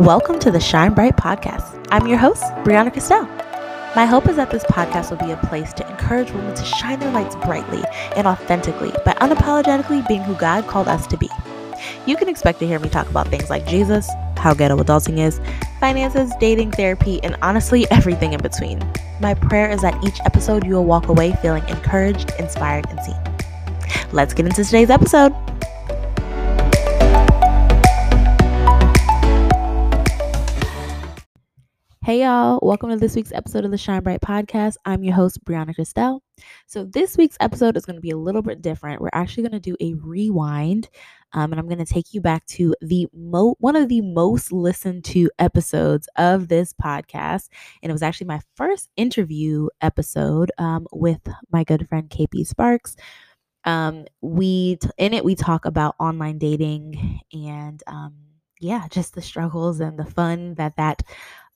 Welcome to the Shine Bright Podcast. I'm your host, Brianna Castell. My hope is that this podcast will be a place to encourage women to shine their lights brightly and authentically by unapologetically being who God called us to be. You can expect to hear me talk about things like Jesus, how ghetto adulting is, finances, dating, therapy, and honestly, everything in between. My prayer is that each episode you will walk away feeling encouraged, inspired, and seen. Let's get into today's episode. Hey y'all, welcome to this week's episode of the Shine Bright Podcast. I'm your host, Brianna Christelle. So, this week's episode is going to be a little bit different. We're actually going to do a rewind, um, and I'm going to take you back to the mo- one of the most listened to episodes of this podcast. And it was actually my first interview episode um, with my good friend KP Sparks. Um, we t- in it we talk about online dating and um, yeah, just the struggles and the fun that that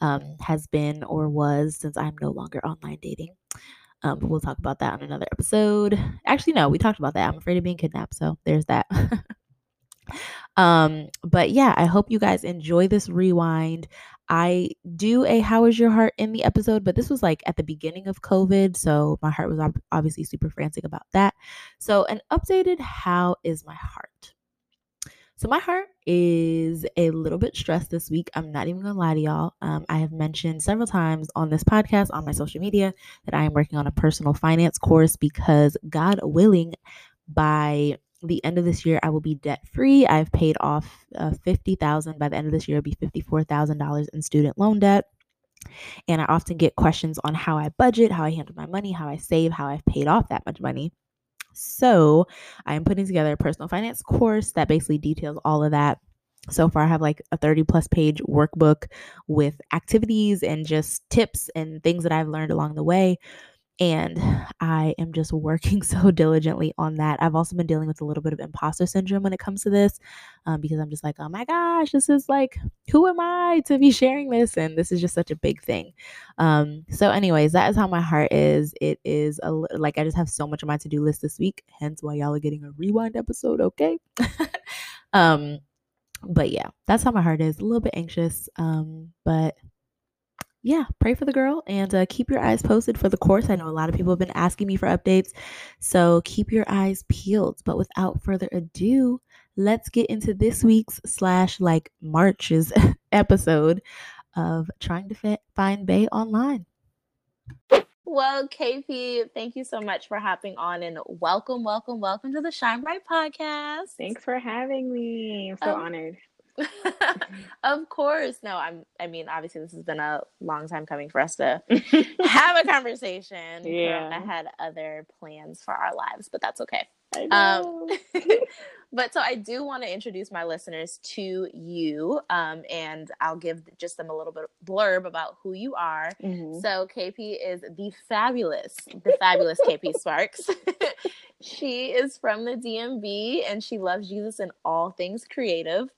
um, has been or was since I'm no longer online dating. Um, but we'll talk about that on another episode. Actually, no, we talked about that. I'm afraid of being kidnapped, so there's that. um, but yeah, I hope you guys enjoy this rewind. I do a how is your heart in the episode, but this was like at the beginning of COVID, so my heart was ob- obviously super frantic about that. So, an updated how is my heart? So my heart is a little bit stressed this week. I'm not even gonna lie to y'all. Um, I have mentioned several times on this podcast, on my social media, that I am working on a personal finance course because God willing, by the end of this year, I will be debt free. I've paid off uh, fifty thousand. By the end of this year, it'll be fifty four thousand dollars in student loan debt. And I often get questions on how I budget, how I handle my money, how I save, how I've paid off that much money. So I am putting together a personal finance course that basically details all of that. So far, I have like a 30 plus page workbook with activities and just tips and things that I've learned along the way. And I am just working so diligently on that. I've also been dealing with a little bit of imposter syndrome when it comes to this um, because I'm just like, oh my gosh, this is like, who am I to be sharing this? And this is just such a big thing. Um, so, anyways, that is how my heart is. It is a, like I just have so much on my to do list this week, hence why y'all are getting a rewind episode, okay? um, but yeah, that's how my heart is. A little bit anxious, um, but yeah, pray for the girl and uh, keep your eyes posted for the course. I know a lot of people have been asking me for updates, so keep your eyes peeled. But without further ado, let's get into this week's slash like March's episode of trying to fit, find Bay online. Well, KP, thank you so much for hopping on and welcome, welcome, welcome to the Shine Bright podcast. Thanks for having me. I'm so um, honored. of course. No, I'm I mean, obviously this has been a long time coming for us to have a conversation. Yeah. I had other plans for our lives, but that's okay. Um, but so I do want to introduce my listeners to you, um, and I'll give just them a little bit of blurb about who you are. Mm-hmm. So KP is the fabulous, the fabulous KP Sparks. she is from the DMV, and she loves Jesus and all things creative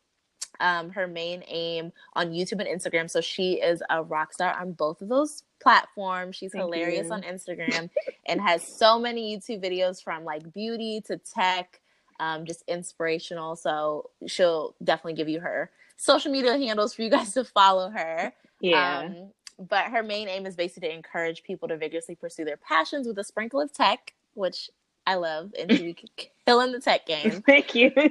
um, her main aim on YouTube and Instagram. So she is a rock star on both of those platforms. She's Thank hilarious you. on Instagram and has so many YouTube videos from like beauty to tech, um, just inspirational. So she'll definitely give you her social media handles for you guys to follow her. Yeah. Um, but her main aim is basically to encourage people to vigorously pursue their passions with a sprinkle of tech, which I love, and to be killing the tech game. Thank you.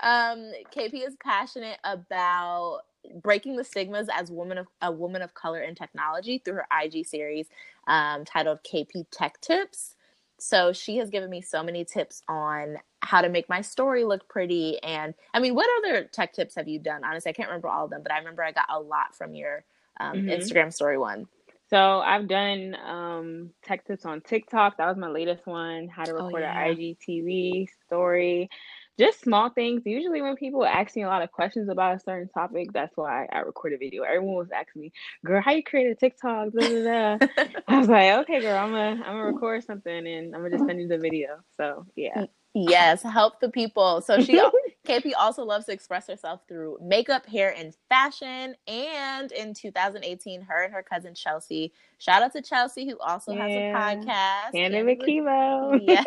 Um, KP is passionate about breaking the stigmas as woman of a woman of color in technology through her IG series um, titled KP Tech Tips. So she has given me so many tips on how to make my story look pretty. And I mean, what other tech tips have you done? Honestly, I can't remember all of them, but I remember I got a lot from your um, mm-hmm. Instagram story one. So I've done um, tech tips on TikTok. That was my latest one. How to oh, record oh, yeah. an IGTV story just small things. Usually, when people ask me a lot of questions about a certain topic, that's why I record a video. Everyone was asking me, "Girl, how you create a TikTok?" Blah, blah, blah. I was like, "Okay, girl, I'm gonna I'm gonna record something and I'm gonna just send you the video." So yeah. Mm. Yes, help the people. So she KP also loves to express herself through makeup, hair, and fashion. And in 2018, her and her cousin Chelsea, shout out to Chelsea, who also yeah. has a podcast. Hannah McKevo. Yes.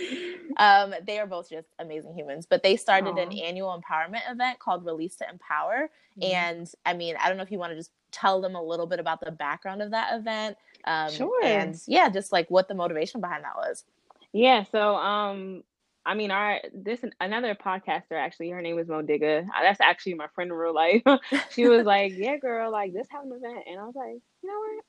um, they are both just amazing humans. But they started Aww. an annual empowerment event called Release to Empower. Mm-hmm. And I mean, I don't know if you want to just tell them a little bit about the background of that event. Um, sure. And yeah, just like what the motivation behind that was. Yeah. So, um, I mean, our this another podcaster actually, her name is Modiga. That's actually my friend in real life. she was like, "Yeah, girl, like this have an event," and I was like, "You know what?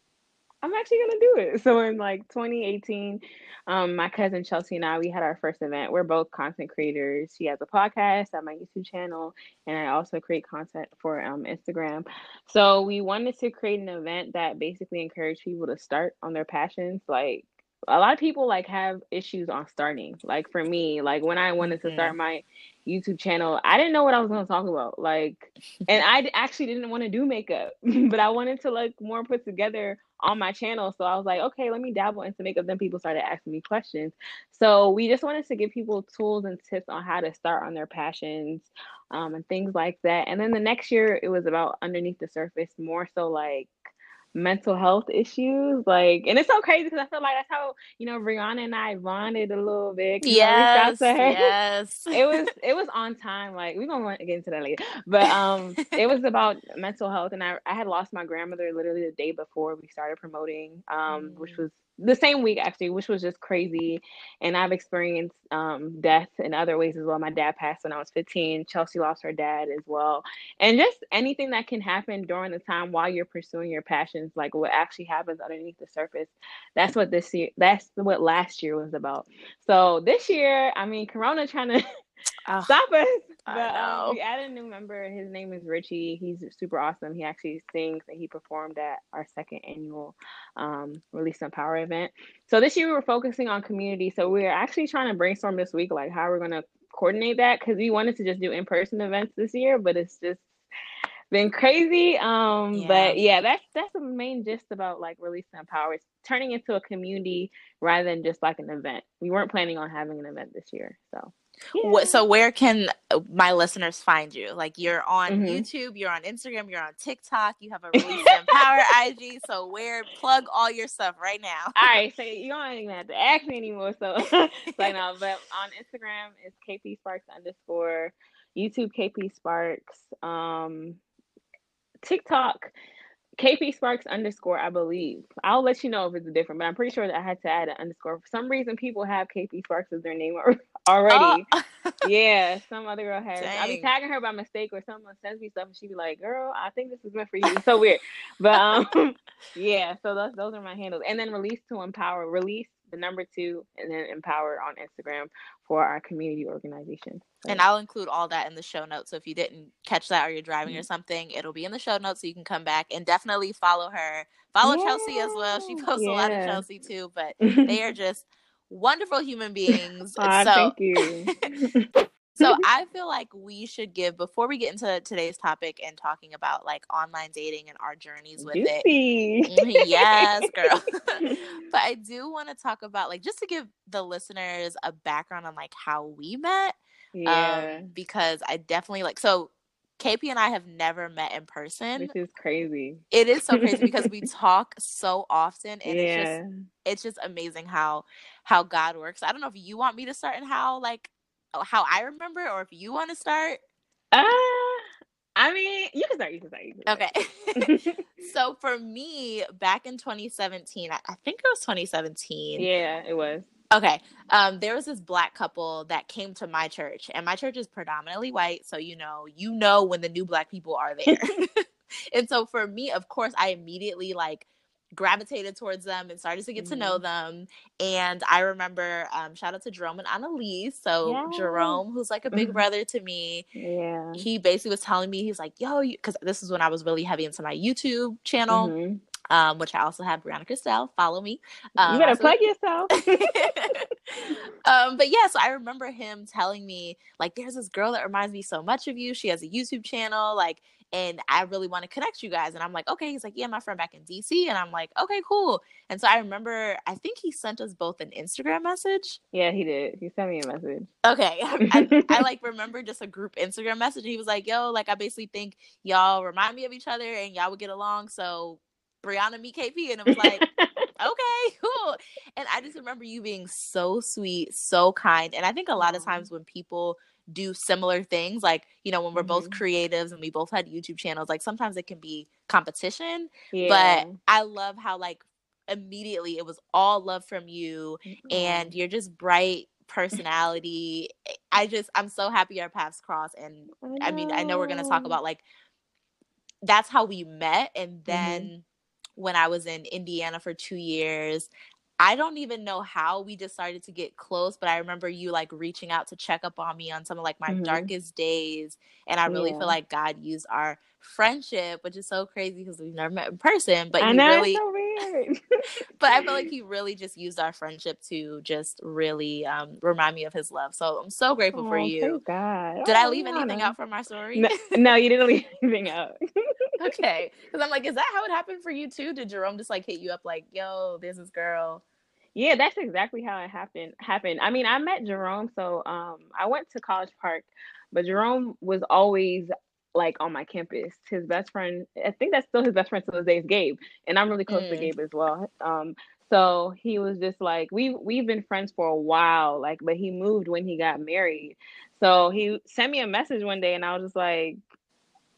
I'm actually gonna do it." So in like 2018, um, my cousin Chelsea and I we had our first event. We're both content creators. She has a podcast at my YouTube channel, and I also create content for um, Instagram. So we wanted to create an event that basically encouraged people to start on their passions, like a lot of people like have issues on starting. Like for me, like when I wanted to start my YouTube channel, I didn't know what I was going to talk about. Like, and I actually didn't want to do makeup, but I wanted to like more put together on my channel. So I was like, okay, let me dabble into makeup. Then people started asking me questions. So we just wanted to give people tools and tips on how to start on their passions um, and things like that. And then the next year, it was about underneath the surface, more so like mental health issues. Like, and it's so crazy because I feel like that's how you know Brianna and I bonded a little bit. Yes, yes. it was it was on time. Like we're gonna get into that later, but um, it was about mental health, and I I had lost my grandmother literally the day before we started promoting, um, mm. which was the same week actually, which was just crazy. And I've experienced um, death in other ways as well. My dad passed when I was 15. Chelsea lost her dad as well. And just anything that can happen during the time while you're pursuing your passions, like what actually happens underneath the surface. That's what this year, that's what last year was about. So this year, I mean, Corona trying to Oh, Stop us. But um, we added a new member. His name is Richie. He's super awesome. He actually sings and he performed at our second annual um, Release to Empower event. So this year we were focusing on community. So we are actually trying to brainstorm this week, like how we're going to coordinate that because we wanted to just do in person events this year, but it's just been crazy. Um, yeah. but yeah, that's that's the main gist about like releasing and power. It's turning into a community rather than just like an event. We weren't planning on having an event this year, so yeah. so where can uh, my listeners find you? Like you're on mm-hmm. YouTube, you're on Instagram, you're on TikTok, you have a release empower IG. So where plug all your stuff right now. all right, so you don't even have to ask me anymore. So like now, but on Instagram it's KP Sparks underscore, YouTube KP Sparks, um, TikTok KP Sparks underscore, I believe. I'll let you know if it's different, but I'm pretty sure that I had to add an underscore. For some reason, people have KP Sparks as their name already. Oh. yeah, some other girl has. Dang. I'll be tagging her by mistake, or someone sends me stuff, and she be like, "Girl, I think this is meant for you." It's so weird, but um, yeah. So those those are my handles, and then release to empower, release the number two, and then empower on Instagram for our community organization. So. And I'll include all that in the show notes. So if you didn't catch that or you're driving mm-hmm. or something, it'll be in the show notes so you can come back and definitely follow her. Follow yeah. Chelsea as well. She posts yeah. a lot of Chelsea too, but they are just wonderful human beings. so, thank you. so I feel like we should give before we get into today's topic and talking about like online dating and our journeys with it. Mm-hmm, yes, girl. but I do want to talk about like just to give the listeners a background on like how we met. Yeah. Um, because I definitely like so KP and I have never met in person. Which is crazy. It is so crazy because we talk so often and yeah. it's just it's just amazing how how God works. I don't know if you want me to start and how like how I remember or if you want to start. Uh I mean, you can start. You can start. You can start. Okay. so for me, back in 2017, I, I think it was 2017. Yeah, it was. Okay. Um, there was this black couple that came to my church, and my church is predominantly white. So, you know, you know when the new black people are there. and so for me, of course, I immediately like gravitated towards them and started to get mm-hmm. to know mm-hmm. them. And I remember, um, shout out to Jerome and Annalise. So yeah. Jerome, who's like a big mm-hmm. brother to me, yeah, he basically was telling me, he's like, yo, because this is when I was really heavy into my YouTube channel. Mm-hmm um, which I also have Brianna Christelle. Follow me. Um, you better plug yourself. um, but yeah, so I remember him telling me like, "There's this girl that reminds me so much of you. She has a YouTube channel. Like, and I really want to connect you guys. And I'm like, okay. He's like, yeah, my friend back in DC. And I'm like, okay, cool. And so I remember, I think he sent us both an Instagram message. Yeah, he did. He sent me a message. Okay. I, I, like remember just a group Instagram message. He was like, yo, like, I basically think y'all remind me of each other and y'all would get along. So Brianna meet KP. And I was like, okay, cool. And I just remember you being so sweet, so kind. And I think a lot of times when people, do similar things like you know when we're mm-hmm. both creatives and we both had youtube channels like sometimes it can be competition yeah. but i love how like immediately it was all love from you mm-hmm. and you're just bright personality i just i'm so happy our paths cross and I, I, mean i know we're going to talk about like that's how we met and mm-hmm. then mm-hmm. when i was in indiana for two years I don't even know how we decided to get close, but I remember you like reaching out to check up on me on some of like my mm-hmm. darkest days. And I really yeah. feel like God used our friendship, which is so crazy because we've never met in person. But I you know, really, so weird. but I feel like he really just used our friendship to just really um, remind me of his love. So I'm so grateful oh, for you. Oh, God. Did oh, I leave anything out from my story? No, no, you didn't leave anything out. okay, because I'm like, is that how it happened for you too? Did Jerome just like hit you up like, yo, there's this girl? Yeah, that's exactly how it happened. Happened. I mean, I met Jerome, so um, I went to College Park, but Jerome was always like on my campus. His best friend, I think that's still his best friend to this day is Gabe, and I'm really close mm. to Gabe as well. Um, so he was just like we we've been friends for a while, like, but he moved when he got married. So he sent me a message one day, and I was just like,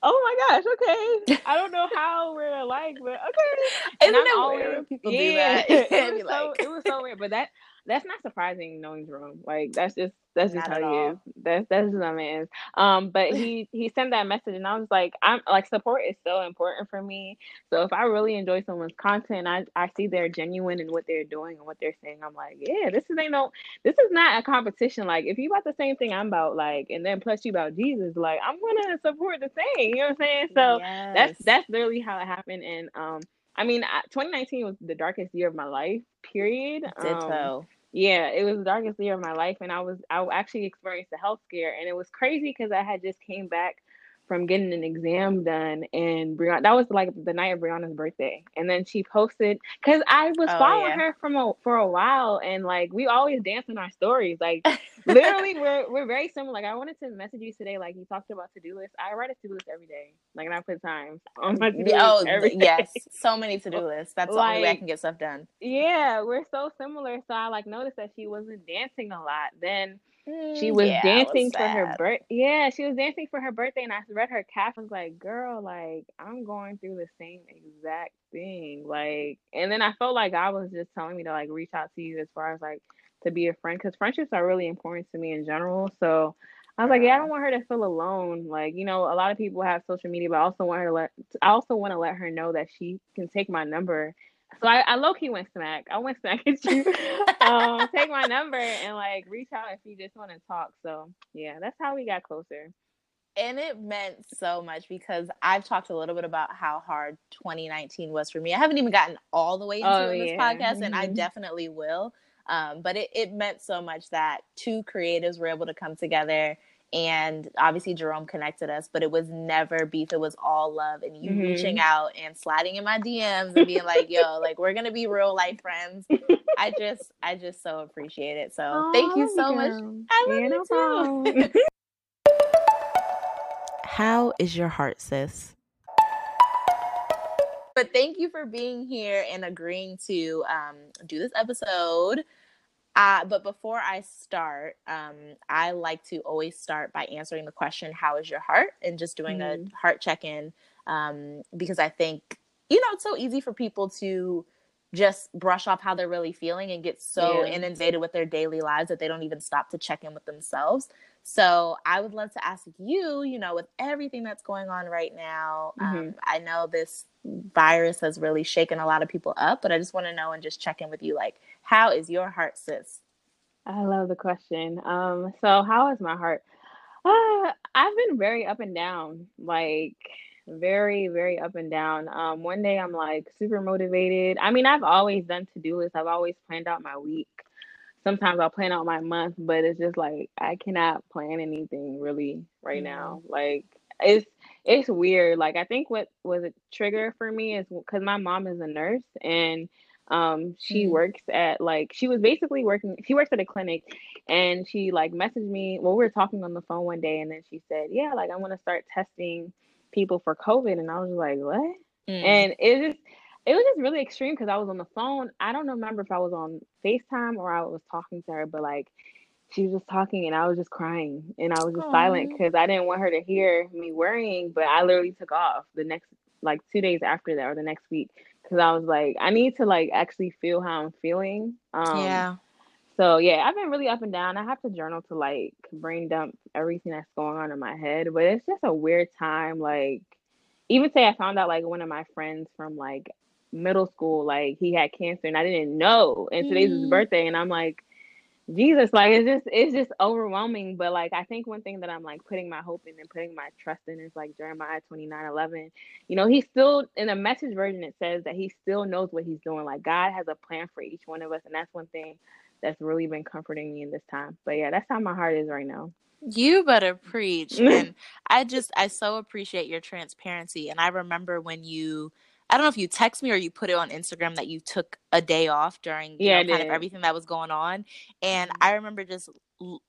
oh my gosh, okay. I don't know how we're alike, but okay. Isn't it weird people yeah, do that? it, was so, it was so weird, but that that's not surprising knowing Jerome. Like that's just that's just Not how he is. That's that's just how man is. Um, but he he sent that message, and I was like, I'm like support is so important for me. So if I really enjoy someone's content, I I see they're genuine in what they're doing and what they're saying. I'm like, yeah, this is ain't no, this is not a competition. Like if you about the same thing I'm about, like, and then plus you about Jesus, like I'm gonna support the same. You know what I'm saying? So yes. that's that's literally how it happened. And um, I mean, 2019 was the darkest year of my life. Period. Ditto. Um, yeah, it was the darkest year of my life, and I was I actually experienced a health scare, and it was crazy because I had just came back from getting an exam done and Brianna that was like the night of Brianna's birthday. And then she posted cuz I was oh, following yeah. her from a, for a while and like we always dance in our stories. Like literally we're we're very similar. Like I wanted to message you today like you talked about to-do list. I write a to-do list every day. Like and I put times on my to-do oh, list yes. So many to-do lists. That's like, the only way I can get stuff done. Yeah, we're so similar. So I like noticed that she wasn't dancing a lot. Then she mm, was yeah, dancing was for her birth. Yeah, she was dancing for her birthday, and I read her calf. I was like, "Girl, like I'm going through the same exact thing." Like, and then I felt like I was just telling me to like reach out to you as far as like to be a friend because friendships are really important to me in general. So I was like, yeah, I don't want her to feel alone. Like, you know, a lot of people have social media, but I also want her to let I also want to let her know that she can take my number so I, I low key went smack. I went smack at you. um, take my number and like reach out if you just want to talk. So yeah, that's how we got closer. And it meant so much because I've talked a little bit about how hard 2019 was for me. I haven't even gotten all the way into oh, this podcast, mm-hmm. and I mm-hmm. definitely will. Um, but it, it meant so much that two creatives were able to come together and obviously Jerome connected us, but it was never beef. It was all love and you mm-hmm. reaching out and sliding in my DMs and being like, yo, like we're gonna be real life friends. I just I just so appreciate it. So oh, thank you so much. I love yeah, you too. How is your heart, sis? But thank you for being here and agreeing to um, do this episode. Uh, but before I start, um, I like to always start by answering the question, How is your heart? and just doing mm. a heart check in um, because I think, you know, it's so easy for people to just brush off how they're really feeling and get so yeah. inundated with their daily lives that they don't even stop to check in with themselves. So I would love to ask you, you know, with everything that's going on right now, um, mm-hmm. um, I know this virus has really shaken a lot of people up, but I just want to know and just check in with you, like, how is your heart, sis? I love the question. Um, so how is my heart? Uh, I've been very up and down, like very, very up and down. Um, one day I'm like super motivated. I mean, I've always done to do lists. I've always planned out my week. Sometimes I'll plan out my month, but it's just like I cannot plan anything really right mm-hmm. now. Like it's it's weird. Like I think what was a trigger for me is because my mom is a nurse and um she mm-hmm. works at like she was basically working she works at a clinic and she like messaged me well we were talking on the phone one day and then she said yeah like i want to start testing people for covid and i was like what mm. and it just it was just really extreme because i was on the phone i don't remember if i was on facetime or i was talking to her but like she was just talking and I was just crying and I was just Aww. silent because I didn't want her to hear me worrying. But I literally took off the next like two days after that or the next week because I was like, I need to like actually feel how I'm feeling. Um, yeah. So yeah, I've been really up and down. I have to journal to like brain dump everything that's going on in my head, but it's just a weird time. Like, even say I found out like one of my friends from like middle school, like he had cancer and I didn't know, and today's mm. his birthday, and I'm like, Jesus, like it's just it's just overwhelming. But like I think one thing that I'm like putting my hope in and putting my trust in is like Jeremiah 29, 11. You know, he still in the message version it says that he still knows what he's doing. Like God has a plan for each one of us, and that's one thing that's really been comforting me in this time. But yeah, that's how my heart is right now. You better preach. and I just I so appreciate your transparency. And I remember when you I don't know if you text me or you put it on Instagram that you took a day off during yeah, know, kind of everything that was going on. And mm-hmm. I remember just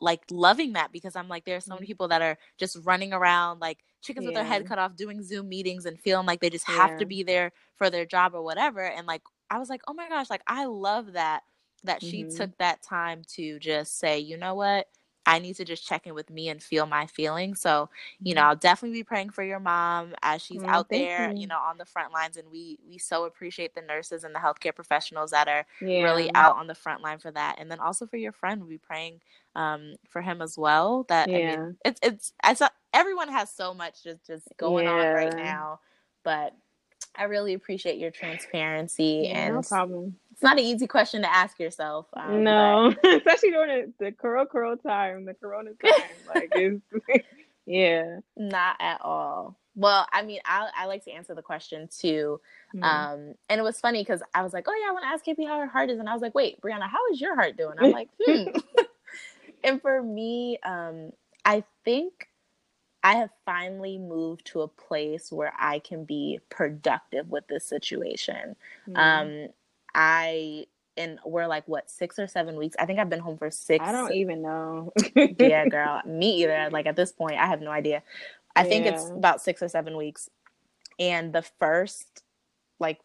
like loving that because I'm like, there are so many mm-hmm. people that are just running around like chickens yeah. with their head cut off, doing Zoom meetings and feeling like they just have yeah. to be there for their job or whatever. And like, I was like, oh my gosh, like I love that that mm-hmm. she took that time to just say, you know what, I need to just check in with me and feel my feelings. So, you know, mm-hmm. I'll definitely be praying for your mom as she's oh, out there, you. you. know, on the front lines. And we we so appreciate the nurses and the healthcare professionals that are yeah. really out on the front line for that. And then also for your friend, we'll be praying um, for him as well. That yeah. I mean, it's it's it's everyone has so much just just going yeah. on right now, but I really appreciate your transparency and no problem it's not an easy question to ask yourself. Um, no, especially during the, the Kuro Kuro time, the Corona time. like, it's, yeah, not at all. Well, I mean, I I like to answer the question too, mm-hmm. um, and it was funny because I was like, oh yeah, I want to ask KP how her heart is, and I was like, wait, Brianna, how is your heart doing? I'm like, hmm. and for me, um, I think I have finally moved to a place where I can be productive with this situation. Mm-hmm. Um, I and we're like what six or seven weeks. I think I've been home for six. I don't even know. yeah, girl, me either. Like at this point, I have no idea. I yeah. think it's about six or seven weeks. And the first like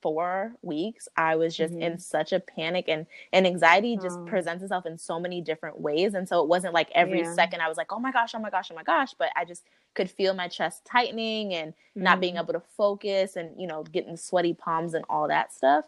four weeks, I was just mm-hmm. in such a panic and and anxiety just oh. presents itself in so many different ways. And so it wasn't like every yeah. second I was like, oh my gosh, oh my gosh, oh my gosh, but I just could feel my chest tightening and mm-hmm. not being mm-hmm. able to focus and you know getting sweaty palms and all that stuff.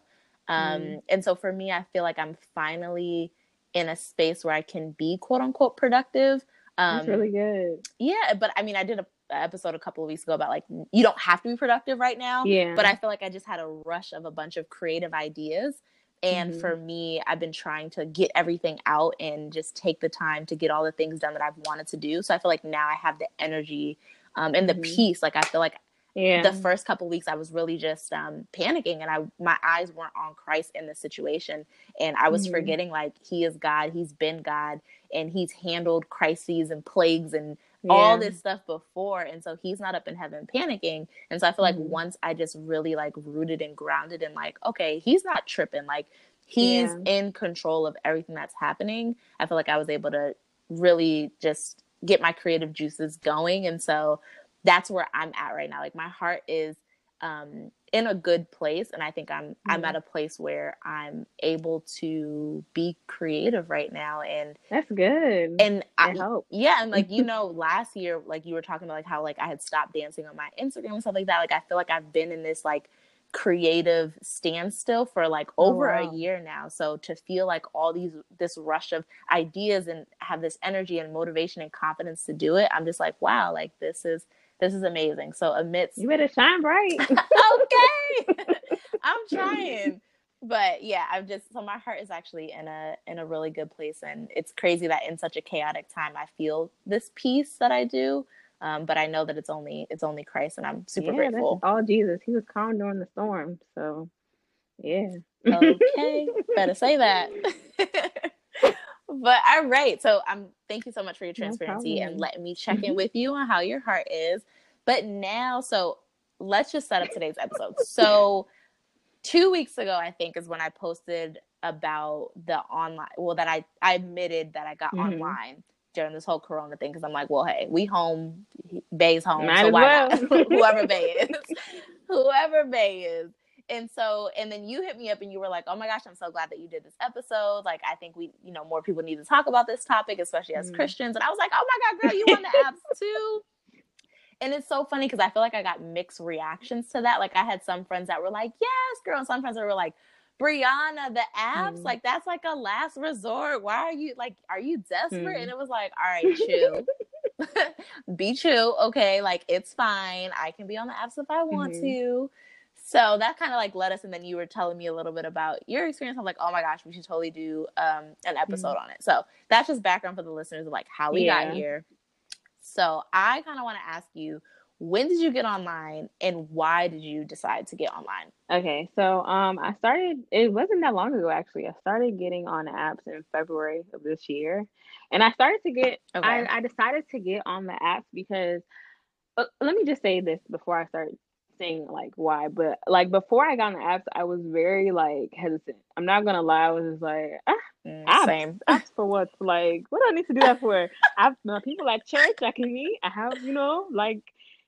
Um, mm. And so for me, I feel like I'm finally in a space where I can be quote unquote productive. Um, That's really good. Yeah, but I mean, I did a episode a couple of weeks ago about like you don't have to be productive right now. Yeah. But I feel like I just had a rush of a bunch of creative ideas. And mm-hmm. for me, I've been trying to get everything out and just take the time to get all the things done that I've wanted to do. So I feel like now I have the energy um, and the mm-hmm. peace. Like I feel like yeah. the first couple weeks i was really just um, panicking and i my eyes weren't on christ in the situation and i was mm-hmm. forgetting like he is god he's been god and he's handled crises and plagues and yeah. all this stuff before and so he's not up in heaven panicking and so i feel like mm-hmm. once i just really like rooted and grounded and like okay he's not tripping like he's yeah. in control of everything that's happening i feel like i was able to really just get my creative juices going and so that's where I'm at right now. Like my heart is um, in a good place, and I think I'm mm-hmm. I'm at a place where I'm able to be creative right now, and that's good. And I, I hope, yeah, and like you know, last year, like you were talking about, like how like I had stopped dancing on my Instagram and stuff like that. Like I feel like I've been in this like creative standstill for like oh, over oh, wow. a year now so to feel like all these this rush of ideas and have this energy and motivation and confidence to do it i'm just like wow like this is this is amazing. So amidst You better shine bright. okay. I'm trying. But yeah, I'm just so my heart is actually in a in a really good place and it's crazy that in such a chaotic time I feel this peace that I do. Um, but I know that it's only it's only Christ and I'm super yeah, grateful. all Jesus. He was calm during the storm. So yeah. okay. Better say that. But all right. So I'm um, thank you so much for your transparency no and letting me check in with you on how your heart is. But now, so let's just set up today's episode. So two weeks ago, I think, is when I posted about the online well that I, I admitted that I got mm-hmm. online during this whole corona thing because I'm like, well, hey, we home, Bay's home, Might so why well. not? Whoever Bay is. Whoever Bay is. And so, and then you hit me up and you were like, oh my gosh, I'm so glad that you did this episode. Like, I think we, you know, more people need to talk about this topic, especially as mm. Christians. And I was like, oh my God, girl, you on the apps too? And it's so funny because I feel like I got mixed reactions to that. Like, I had some friends that were like, yes, girl. And some friends that were like, Brianna, the apps, mm. like, that's like a last resort. Why are you, like, are you desperate? Mm. And it was like, all right, chill. be chill. Okay. Like, it's fine. I can be on the apps if I want mm-hmm. to so that kind of like led us and then you were telling me a little bit about your experience i'm like oh my gosh we should totally do um, an episode mm-hmm. on it so that's just background for the listeners of like how we yeah. got here so i kind of want to ask you when did you get online and why did you decide to get online okay so um i started it wasn't that long ago actually i started getting on apps in february of this year and i started to get okay. I, I decided to get on the apps because uh, let me just say this before i start saying like why, but like before I got on the apps, I was very like hesitant. I'm not gonna lie, I was just like, ah, mm, apps, same. apps for what? Like, what do I need to do that for? I have no people at church I can meet. I have, you know, like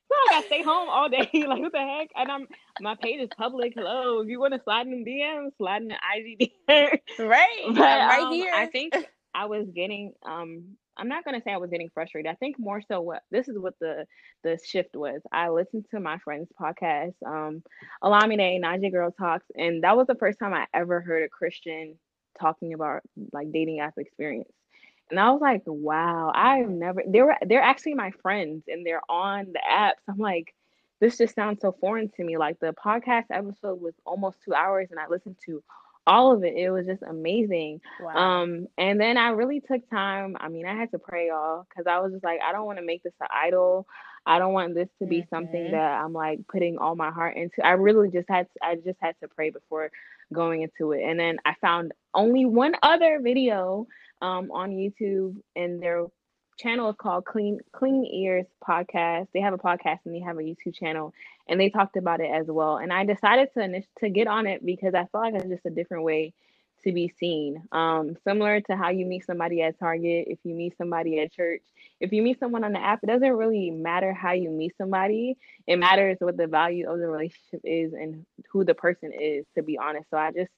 so I gotta stay home all day. like what the heck? And I'm my page is public. Hello, if you want to slide in the DM, slide in the IG DM. right, but, right um, here. I think I was getting um I'm not gonna say I was getting frustrated. I think more so what this is what the the shift was. I listened to my friend's podcast, um, Olamide Naija Girl Talks, and that was the first time I ever heard a Christian talking about like dating app experience. And I was like, wow, I've never they were they're actually my friends and they're on the apps. I'm like, this just sounds so foreign to me. Like the podcast episode was almost two hours and I listened to all of it. It was just amazing. Wow. Um, and then I really took time. I mean, I had to pray, y'all, because I was just like, I don't want to make this an idol. I don't want this to be mm-hmm. something that I'm like putting all my heart into. I really just had to, I just had to pray before going into it. And then I found only one other video um, on YouTube, and their channel is called Clean Clean Ears Podcast. They have a podcast and they have a YouTube channel, and they talked about it as well. And I decided to to get on it because I felt like it's just a different way to be seen. Um, similar to how you meet somebody at Target, if you meet somebody at church, if you meet someone on the app, it doesn't really matter how you meet somebody. It matters what the value of the relationship is and who the person is. To be honest, so I just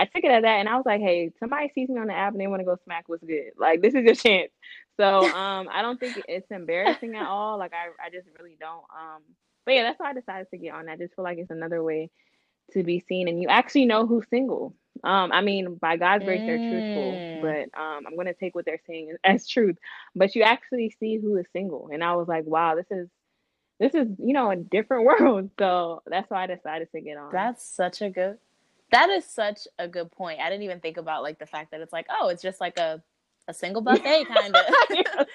I took it at that, and I was like, hey, somebody sees me on the app and they want to go smack. What's good? Like this is your chance. So um, I don't think it's embarrassing at all. Like I, I just really don't. Um, but yeah, that's why I decided to get on. I just feel like it's another way to be seen, and you actually know who's single. Um, I mean, by God's grace, they're truthful, mm. but um, I'm gonna take what they're saying as truth. But you actually see who is single, and I was like, wow, this is this is you know a different world. So that's why I decided to get on. That's such a good. That is such a good point. I didn't even think about like the fact that it's like, oh, it's just like a a single buffet kind of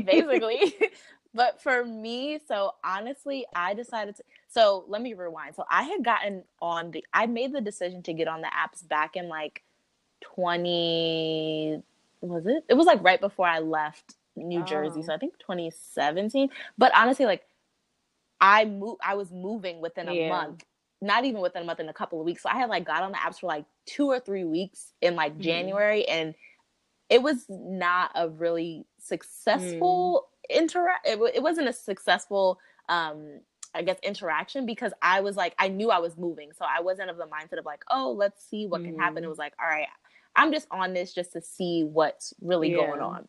basically. But for me so honestly i decided to so let me rewind. So i had gotten on the i made the decision to get on the apps back in like 20 was it? It was like right before i left new oh. jersey. So oh. i think 2017 but honestly like i moved i was moving within a yeah. month not even within a month in a couple of weeks so i had like got on the apps for like two or three weeks in like mm-hmm. january and it was not a really successful mm. interact. It, it wasn't a successful, um, I guess, interaction because I was like, I knew I was moving, so I wasn't of the mindset of like, oh, let's see what mm. can happen. It mm. was like, all right, I'm just on this just to see what's really yeah. going on.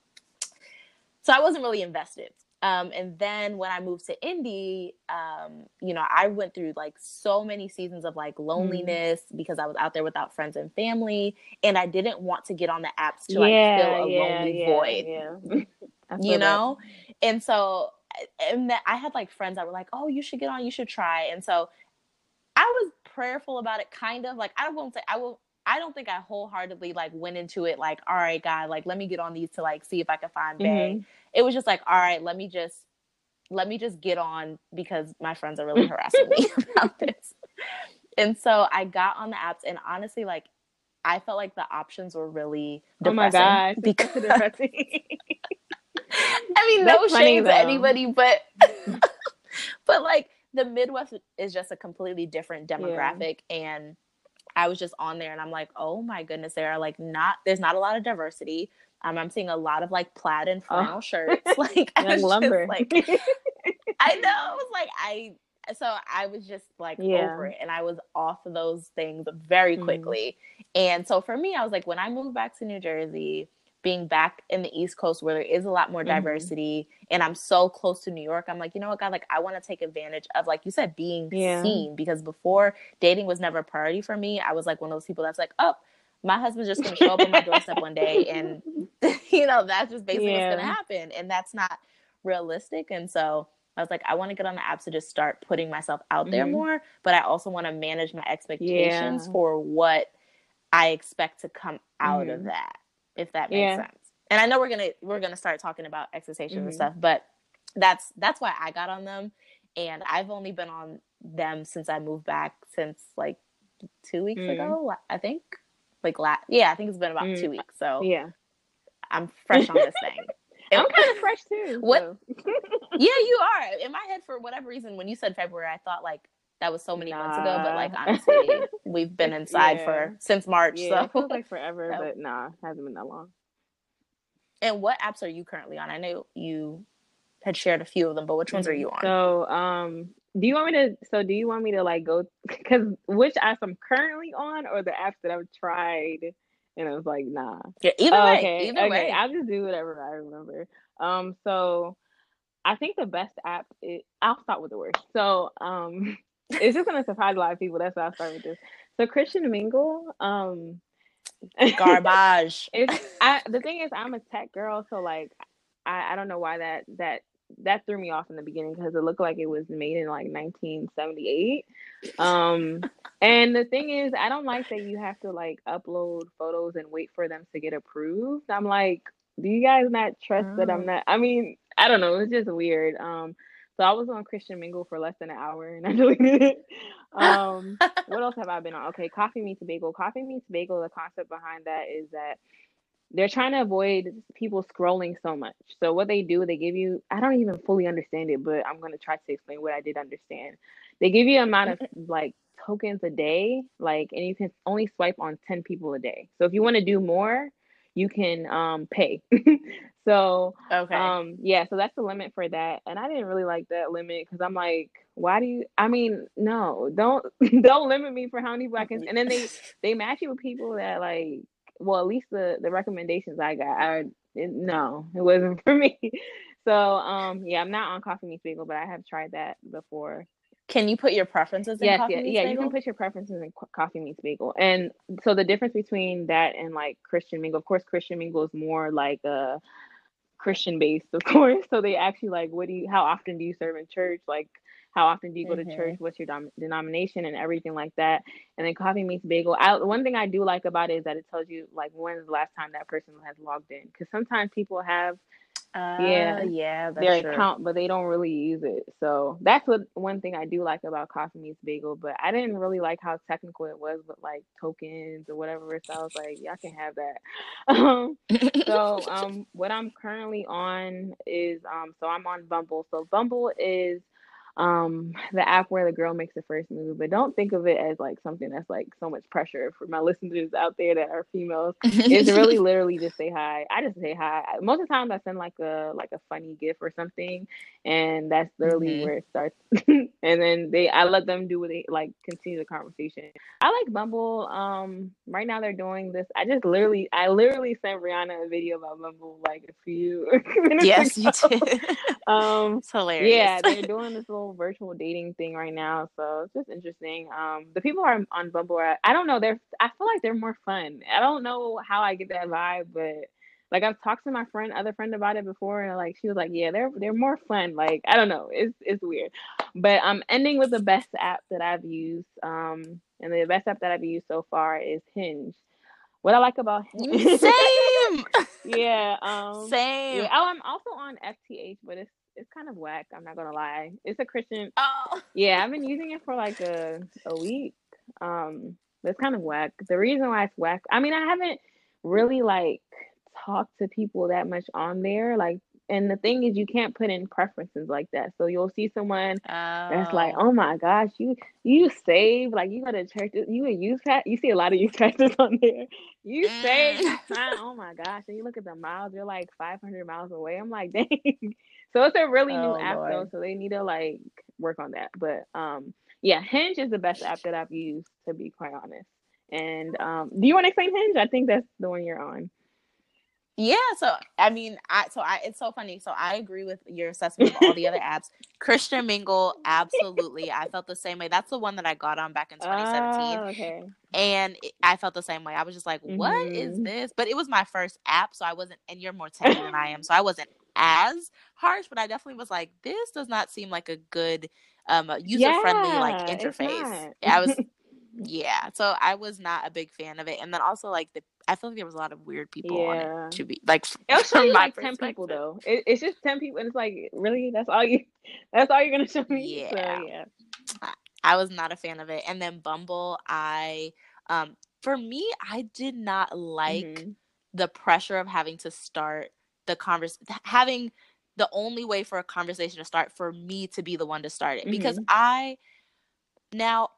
So I wasn't really invested. Um, and then when I moved to Indy, um, you know, I went through like so many seasons of like mm. loneliness mm. because I was out there without friends and family, and I didn't want to get on the apps to like yeah, fill a yeah, lonely yeah, void. you know, that. and so and that I had like friends that were like, "Oh, you should get on, you should try," and so I was prayerful about it, kind of like I won't say I will. I don't think I wholeheartedly like went into it like, all right, God, like let me get on these to like see if I can find bang. Mm-hmm it was just like, all right, let me just let me just get on because my friends are really harassing me about this. And so I got on the apps and honestly like I felt like the options were really depressing. Oh my god, because depressing. I mean, That's no shade to anybody, but but like the Midwest is just a completely different demographic yeah. and I was just on there and I'm like, oh my goodness, there are like not there's not a lot of diversity. Um, I'm seeing a lot of like plaid and flannel oh. shirts. Like I was lumber. Just, like I know. It was like I so I was just like yeah. over it and I was off of those things very mm. quickly. Mm. And so for me, I was like, when I moved back to New Jersey, being back in the East Coast where there is a lot more mm-hmm. diversity mm-hmm. and I'm so close to New York, I'm like, you know what, God, like I want to take advantage of, like you said, being yeah. seen because before dating was never a priority for me. I was like one of those people that's like, oh, my husband's just going to show up on my doorstep one day and, you know, that's just basically yeah. what's going to happen. And that's not realistic. And so I was like, I want to get on the apps to just start putting myself out mm-hmm. there more, but I also want to manage my expectations yeah. for what I expect to come out mm-hmm. of that if that makes yeah. sense. And I know we're gonna we're gonna start talking about expectations mm-hmm. and stuff, but that's that's why I got on them, and I've only been on them since I moved back since like two weeks mm. ago, I think. Like last, yeah, I think it's been about mm. two weeks. So yeah, I'm fresh on this thing. I'm kind of fresh too. What? So. yeah, you are. In my head, for whatever reason, when you said February, I thought like that was so many nah. months ago. But like honestly, we've been inside yeah. for since March. Yeah, so it feels like forever, so. but nah, hasn't been that long. And what apps are you currently on? I know you had shared a few of them, but which ones are you on? So, um, do you want me to? So, do you want me to like go? Because which apps I'm currently on, or the apps that I've tried, and I was like, nah. Yeah, either oh, way. Okay, either okay. way. I'll just do whatever I remember. Um, so I think the best app. Is, I'll start with the worst. So, um, it's just gonna surprise a lot of people. That's why I start with this. So Christian Mingle, um, garbage. it's I, the thing is, I'm a tech girl, so like, I, I don't know why that that that threw me off in the beginning because it looked like it was made in like 1978. Um, and the thing is, I don't like that you have to like upload photos and wait for them to get approved. I'm like, do you guys not trust oh. that I'm oh. not? I mean, I don't know. It's just weird. Um, so I was on Christian Mingle for less than an hour and I deleted it. Um, what else have I been on? Okay, Coffee Meets Bagel. Coffee Meets Bagel, the concept behind that is that they're trying to avoid people scrolling so much. So what they do, they give you I don't even fully understand it, but I'm gonna try to explain what I did understand. They give you an amount of like tokens a day, like and you can only swipe on 10 people a day. So if you want to do more, you can um pay. so okay. um yeah, so that's the limit for that. And I didn't really like that limit because I'm like, why do you I mean, no, don't don't limit me for how many people I can and then they they match you with people that like well at least the the recommendations I got are it, no, it wasn't for me. So um yeah, I'm not on Coffee Meets Bagel, but I have tried that before. Can you put your preferences in yes, coffee yeah, yeah, you can put your preferences in coffee meets bagel. And so the difference between that and like Christian mingle, of course, Christian mingle is more like a Christian based, of course. So they actually like, what do you, how often do you serve in church? Like, how often do you go mm-hmm. to church? What's your dom- denomination and everything like that? And then coffee meets bagel. I, one thing I do like about it is that it tells you like when's the last time that person has logged in. Because sometimes people have uh, yeah, yeah, their true. account, but they don't really use it. So that's what one thing I do like about Coffee Meets Bagel. But I didn't really like how technical it was with like tokens or whatever. So I was like, y'all can have that. Um, so um, what I'm currently on is um, so I'm on Bumble. So Bumble is um the app where the girl makes the first move but don't think of it as like something that's like so much pressure for my listeners out there that are females. It's really literally just say hi. I just say hi. Most of the time i send like a like a funny gift or something and that's literally mm-hmm. where it starts. And then they i let them do what they like continue the conversation. I like bumble. Um right now they're doing this. I just literally i literally sent Brianna a video about bumble like a few yes ago. you did um it's hilarious yeah they're doing this little virtual dating thing right now so it's just interesting um the people are on bumble are, i don't know they're i feel like they're more fun i don't know how i get that vibe but like I've talked to my friend, other friend about it before, and like she was like, "Yeah, they're they're more fun." Like I don't know, it's it's weird. But I'm ending with the best app that I've used, um, and the best app that I've used so far is Hinge. What I like about him. same, yeah, um, same. Yeah. Oh, I'm also on FTH, but it's it's kind of whack. I'm not gonna lie. It's a Christian. Oh, yeah, I've been using it for like a a week. Um, it's kind of whack. The reason why it's whack, I mean, I haven't really like talked to people that much on there. Like and the thing is you can't put in preferences like that so you'll see someone oh. that's like oh. my gosh you you save like you go to church you a youth pat you see a lot of youth pastors on there you mm. save oh my gosh and you look at the miles you're like 500 miles away i'm like dang so it's a really oh, new app Lord. though so they need to like work on that but um yeah hinge is the best app that i've used to be quite honest and um do you want to explain hinge i think that's the one you're on yeah, so I mean, I so I it's so funny. So I agree with your assessment of all the other apps. Christian Mingle, absolutely. I felt the same way. That's the one that I got on back in 2017. Oh, okay. And it, I felt the same way. I was just like, "What mm-hmm. is this?" But it was my first app, so I wasn't. And you're more techy than I am, so I wasn't as harsh. But I definitely was like, "This does not seem like a good, um, user friendly yeah, like interface." I was. yeah so i was not a big fan of it and then also like the I feel like there was a lot of weird people yeah. on it to be like. It'll show you like ten people though. It, it's just ten people, and it's like really that's all you. That's all you're gonna show me. Yeah, so, yeah. I was not a fan of it, and then Bumble, I um for me, I did not like mm-hmm. the pressure of having to start the converse having the only way for a conversation to start for me to be the one to start it mm-hmm. because I now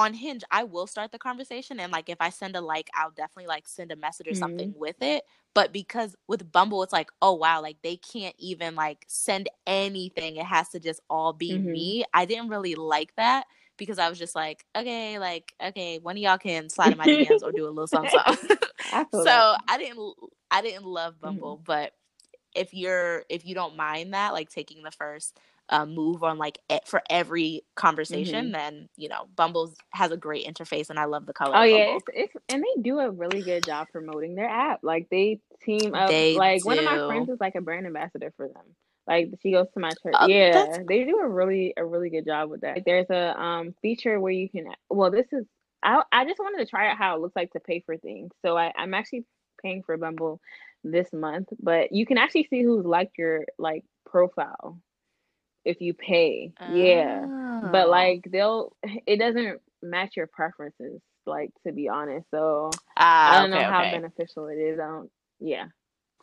on Hinge, I will start the conversation and like if I send a like, I'll definitely like send a message or mm-hmm. something with it. But because with Bumble, it's like, oh wow, like they can't even like send anything. It has to just all be mm-hmm. me. I didn't really like that because I was just like, okay, like, okay, one of y'all can slide in my DMs or do a little something. I so that. I didn't I didn't love Bumble, mm-hmm. but if you're if you don't mind that, like taking the first um, move on like e- for every conversation, mm-hmm. then you know Bumble has a great interface, and I love the color. Oh yeah, it's, it's, and they do a really good job promoting their app. Like they team up. They like do. one of my friends is like a brand ambassador for them. Like she goes to my church. Uh, yeah, they do a really a really good job with that. Like, there's a um feature where you can. Well, this is I I just wanted to try out how it looks like to pay for things. So I I'm actually paying for Bumble this month, but you can actually see who's liked your like profile if you pay. Oh. Yeah. But oh. like they'll it doesn't match your preferences, like to be honest. So I don't okay, know how okay. beneficial it is. I don't yeah.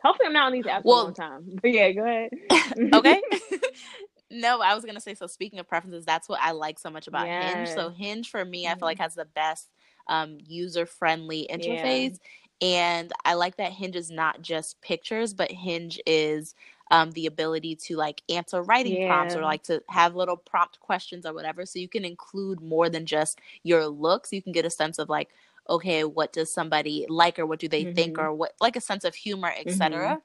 Hopefully I'm not on these apps well, a long time. But yeah, go ahead. okay. no, I was gonna say so speaking of preferences, that's what I like so much about yes. Hinge. So Hinge for me. I feel like mm-hmm. has the best um, user friendly interface. And I like that Hinge is not just pictures, but Hinge is um, the ability to like answer writing yeah. prompts or like to have little prompt questions or whatever. So you can include more than just your looks. You can get a sense of like, okay, what does somebody like or what do they mm-hmm. think or what like a sense of humor, etc. Mm-hmm.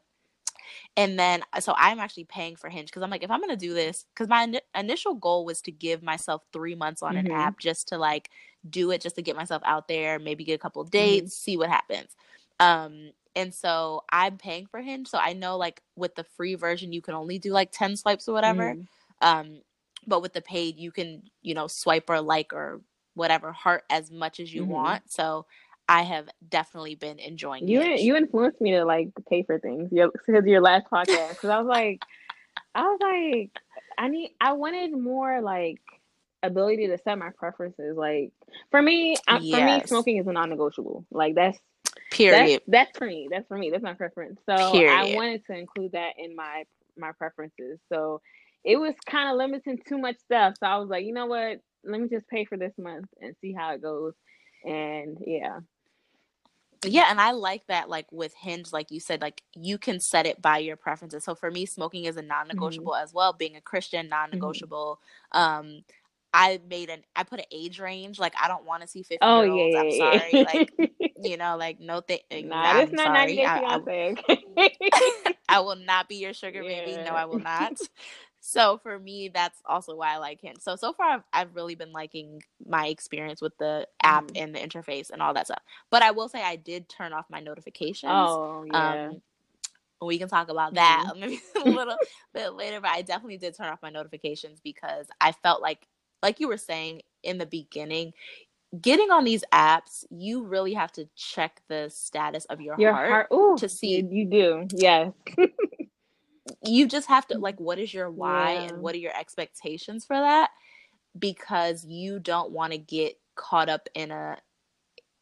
And then, so I'm actually paying for Hinge because I'm like, if I'm gonna do this, because my in- initial goal was to give myself three months on mm-hmm. an app just to like do it, just to get myself out there, maybe get a couple mm-hmm. dates, see what happens. Um, and so I'm paying for Hinge. So I know like with the free version, you can only do like 10 swipes or whatever. Mm. Um, but with the paid, you can, you know, swipe or like or whatever, heart as much as you mm-hmm. want. So I have definitely been enjoying you. Hinge. You influenced me to like pay for things because your last podcast. Because I was like, I was like, I need, I wanted more like ability to set my preferences. Like for me, yes. for me, smoking is a non-negotiable. Like that's Period. That's, that's for me. That's for me. That's my preference. So Period. I wanted to include that in my my preferences. So it was kind of limiting too much stuff. So I was like, you know what? Let me just pay for this month and see how it goes. And yeah. Yeah, and I like that like with Hinge like you said like you can set it by your preferences. So for me smoking is a non-negotiable mm-hmm. as well, being a Christian mm-hmm. non-negotiable. Mm-hmm. Um I made an I put an age range. Like I don't want to see 50 oh, year olds. Yeah, I'm yeah, sorry. Yeah. like you know, like no thing. Nah, it's not sorry. I, I, I, will not be your sugar baby. No, I will not. so for me, that's also why I like him. So so far, I've, I've really been liking my experience with the app mm. and the interface and all that stuff. But I will say I did turn off my notifications. Oh yeah. Um, we can talk about that mm-hmm. maybe a little bit later. But I definitely did turn off my notifications because I felt like like you were saying in the beginning, getting on these apps, you really have to check the status of your, your heart, heart Ooh, to see. You, you do, yes. you just have to like, what is your why yeah. and what are your expectations for that? Because you don't want to get caught up in a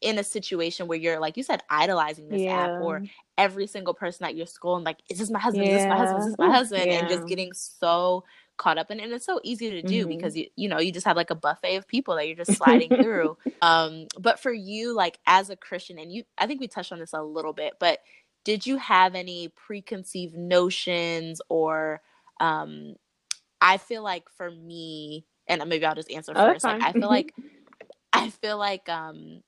in a situation where you're like you said idolizing this yeah. app or every single person that you're scrolling like is this my husband yeah. is this my husband is this my husband and just getting so caught up in it. and it's so easy to do mm-hmm. because you you know you just have like a buffet of people that you're just sliding through um but for you like as a christian and you i think we touched on this a little bit but did you have any preconceived notions or um i feel like for me and maybe i'll just answer oh, first like i feel like i feel like um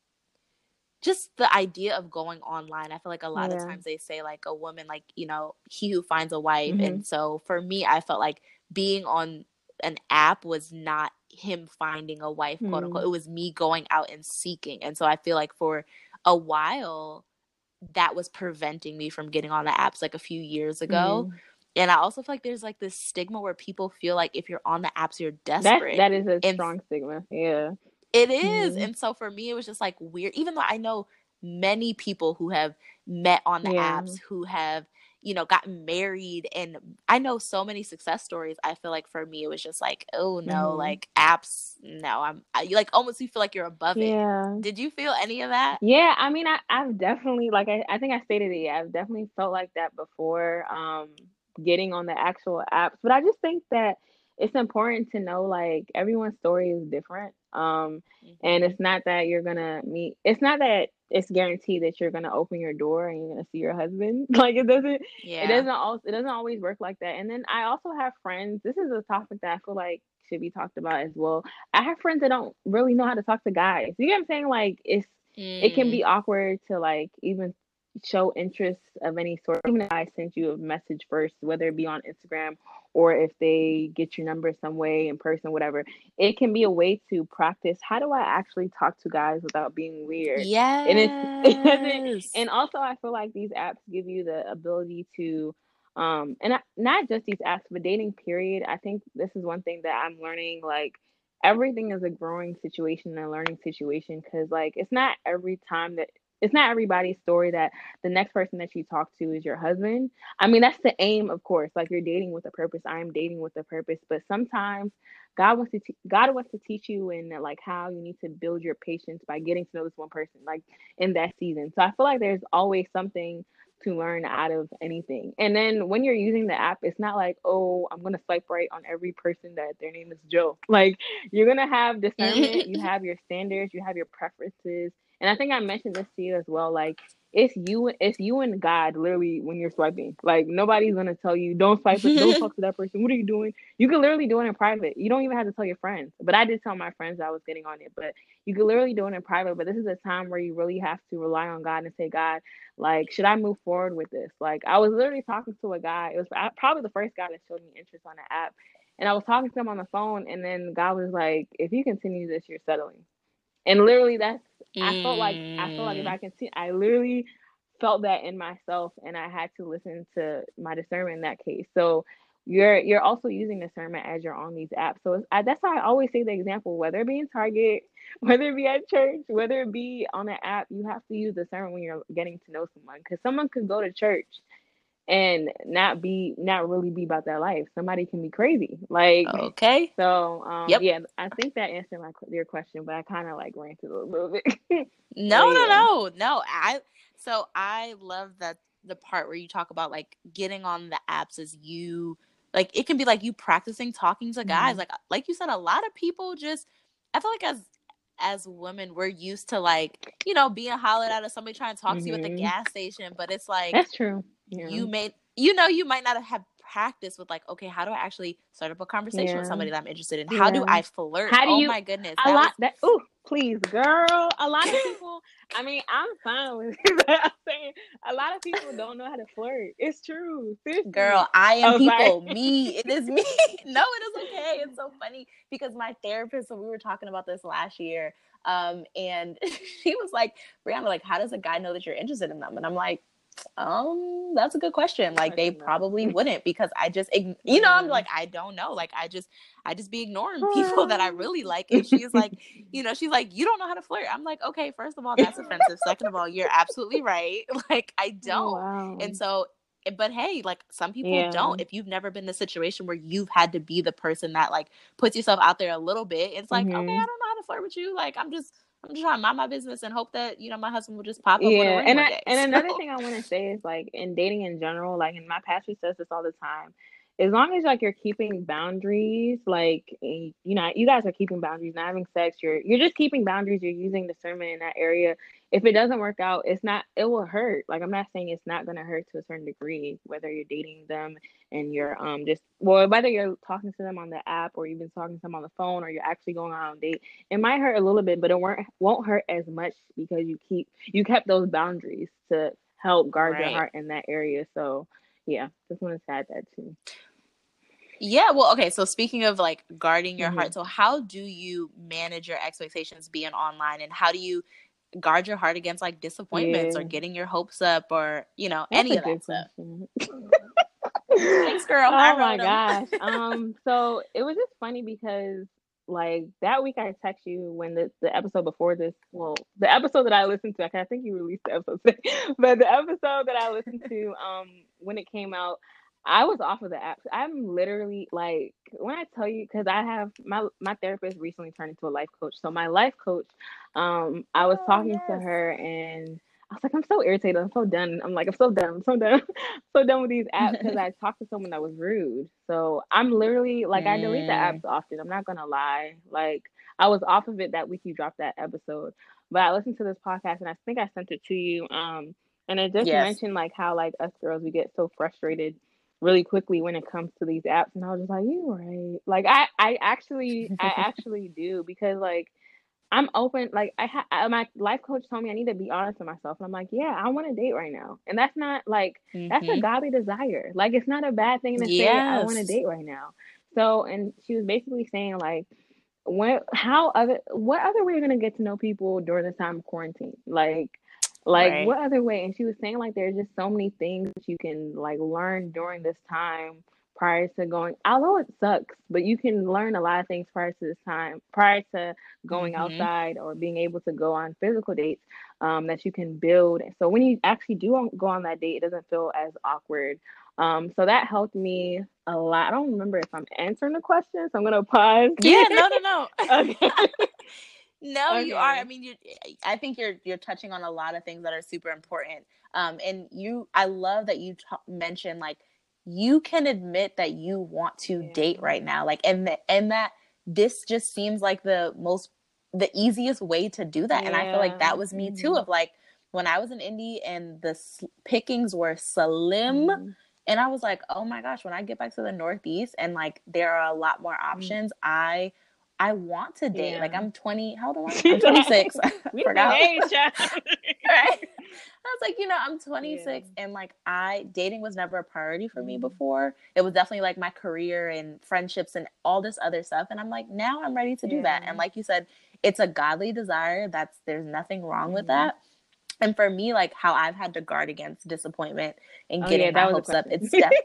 just the idea of going online i feel like a lot yeah. of times they say like a woman like you know he who finds a wife mm-hmm. and so for me i felt like being on an app was not him finding a wife quote unquote mm. it was me going out and seeking and so i feel like for a while that was preventing me from getting on the apps like a few years ago. Mm-hmm. And I also feel like there's like this stigma where people feel like if you're on the apps, you're desperate. that, that is a and strong stigma. Yeah. It is. Mm-hmm. And so for me, it was just like weird, even though I know many people who have met on the yeah. apps who have you know, gotten married. And I know so many success stories. I feel like for me, it was just like, oh no, mm-hmm. like apps, no, I'm I, like almost you feel like you're above yeah. it. Did you feel any of that? Yeah, I mean, I, I've definitely, like, I, I think I stated it. I've definitely felt like that before um, getting on the actual apps. But I just think that it's important to know like everyone's story is different um mm-hmm. and it's not that you're gonna meet it's not that it's guaranteed that you're gonna open your door and you're gonna see your husband like it doesn't yeah. it doesn't also it doesn't always work like that and then i also have friends this is a topic that i feel like should be talked about as well i have friends that don't really know how to talk to guys you get what i'm saying like it's mm. it can be mm. awkward to like even show interest of any sort, even if I send you a message first, whether it be on Instagram or if they get your number some way in person, whatever, it can be a way to practice how do I actually talk to guys without being weird. Yeah. And it's and also I feel like these apps give you the ability to um and not just these apps, but dating period. I think this is one thing that I'm learning like everything is a growing situation and a learning situation because like it's not every time that it's not everybody's story that the next person that you talk to is your husband. I mean, that's the aim, of course. Like you're dating with a purpose. I am dating with a purpose. But sometimes God wants to te- God wants to teach you in like how you need to build your patience by getting to know this one person, like in that season. So I feel like there's always something to learn out of anything. And then when you're using the app, it's not like, oh, I'm gonna swipe right on every person that their name is Joe. Like you're gonna have discernment, you have your standards, you have your preferences, and I think I mentioned this to you as well. Like it's you, it's you and God literally when you're swiping. Like nobody's gonna tell you don't swipe, don't talk to that person. What are you doing? You can literally do it in private. You don't even have to tell your friends. But I did tell my friends I was getting on it. But you can literally do it in private. But this is a time where you really have to rely on God and say, God, like, should I move forward with this? Like I was literally talking to a guy. It was probably the first guy that showed me interest on the app. And I was talking to him on the phone, and then God was like, "If you continue this, you're settling." And literally, that's I felt like I felt like if I mm. can see, I literally felt that in myself, and I had to listen to my discernment in that case. So you're you're also using discernment as you're on these apps. So I, that's why I always say the example, whether it be in Target, whether it be at church, whether it be on an app, you have to use discernment when you're getting to know someone, because someone could go to church and not be not really be about that life. Somebody can be crazy. Like okay. So um yep. yeah, I think that answered my your question, but I kind of like ranted a little bit. no, yeah. no, no. No, I so I love that the part where you talk about like getting on the apps as you like it can be like you practicing talking to guys. Mm-hmm. Like like you said a lot of people just I feel like as as women we're used to like you know being hollered at of somebody trying to talk mm-hmm. to you at the mm-hmm. gas station but it's like that's true yeah. you may you know you might not have practiced with like okay how do i actually start up a conversation yeah. with somebody that i'm interested in how do i flirt how do oh you, my goodness a lot was... that oh please girl a lot of people i mean i'm fine with it, but i'm saying a lot of people don't know how to flirt it's true Seriously. girl i am people me it is me no it is okay it's so funny because my therapist so we were talking about this last year um and she was like brianna like how does a guy know that you're interested in them and i'm like um, that's a good question. Like they probably wouldn't because I just, you know, I'm like, I don't know. Like I just, I just be ignoring people that I really like. And she's like, you know, she's like, you don't know how to flirt. I'm like, okay, first of all, that's offensive. Second of all, you're absolutely right. Like I oh, don't. Wow. And so, eh, but hey, like some people yeah. don't. If you've never been in a situation where you've had to be the person that like puts yourself out there a little bit, it's like, mm-hmm. okay, I don't know how to flirt with you. Like I'm just I'm just trying to mind my business and hope that you know my husband will just pop up. Yeah, and I, day, and so. another thing I want to say is like in dating in general, like in my pastor says this all the time as long as like you're keeping boundaries, like eh, you know, you guys are keeping boundaries, not having sex, you're you're just keeping boundaries, you're using discernment in that area. If it doesn't work out, it's not it will hurt. Like I'm not saying it's not gonna hurt to a certain degree, whether you're dating them and you're um just well, whether you're talking to them on the app or you've been talking to them on the phone or you're actually going out on a date, it might hurt a little bit, but it won't won't hurt as much because you keep you kept those boundaries to help guard right. your heart in that area. So yeah, just want to add that too. Yeah, well, okay. So speaking of like guarding your mm-hmm. heart, so how do you manage your expectations being online, and how do you guard your heart against like disappointments yeah. or getting your hopes up, or you know That's any of that stuff? Thanks, girl. Oh my gosh. um, so it was just funny because like that week I text you when the, the episode before this, well, the episode that I listened to, I think you released the episode, but the episode that I listened to, um, when it came out, I was off of the app. I'm literally like when I tell you because I have my my therapist recently turned into a life coach. So my life coach, um, I was oh, talking yes. to her and I was like, I'm so irritated. I'm so done. I'm like, I'm so done. I'm so done. so done with these apps because I talked to someone that was rude. So I'm literally like, mm. I delete the apps often. I'm not gonna lie. Like I was off of it that week you dropped that episode, but I listened to this podcast and I think I sent it to you. Um, and it just yes. mentioned like how like us girls we get so frustrated really quickly when it comes to these apps and I was just like, you right. Like I I actually I actually do because like I'm open like I ha- my life coach told me I need to be honest with myself and I'm like, yeah, I want to date right now. And that's not like mm-hmm. that's a mm-hmm. godly desire. Like it's not a bad thing to yes. say I want to date right now. So and she was basically saying like when how other what other way are you gonna get to know people during this time of quarantine? Like like right. what other way? And she was saying like there's just so many things that you can like learn during this time prior to going although it sucks, but you can learn a lot of things prior to this time, prior to going mm-hmm. outside or being able to go on physical dates um, that you can build. So when you actually do go on that date, it doesn't feel as awkward. Um, so that helped me a lot. I don't remember if I'm answering the question, so I'm gonna pause. Yeah, no, no, no. okay. No, okay. you are. I mean, you. I think you're you're touching on a lot of things that are super important. Um, and you, I love that you t- mentioned like you can admit that you want to yeah. date right now, like, and the, and that this just seems like the most the easiest way to do that. Yeah. And I feel like that was me too. Mm-hmm. Of like when I was in Indy and the pickings were slim. Mm-hmm. And I was like, oh my gosh, when I get back to the Northeast and like there are a lot more mm-hmm. options, mm-hmm. I I want to date. Yeah. Like I'm 20. How old am I? I'm 26. I forgot. Age, right? I was like, you know, I'm 26 yeah. and like I dating was never a priority for me mm-hmm. before. It was definitely like my career and friendships and all this other stuff. And I'm like, now I'm ready to do yeah. that. And like you said, it's a godly desire. That's there's nothing wrong mm-hmm. with that. And for me, like how I've had to guard against disappointment and oh, getting my hopes up, it's definitely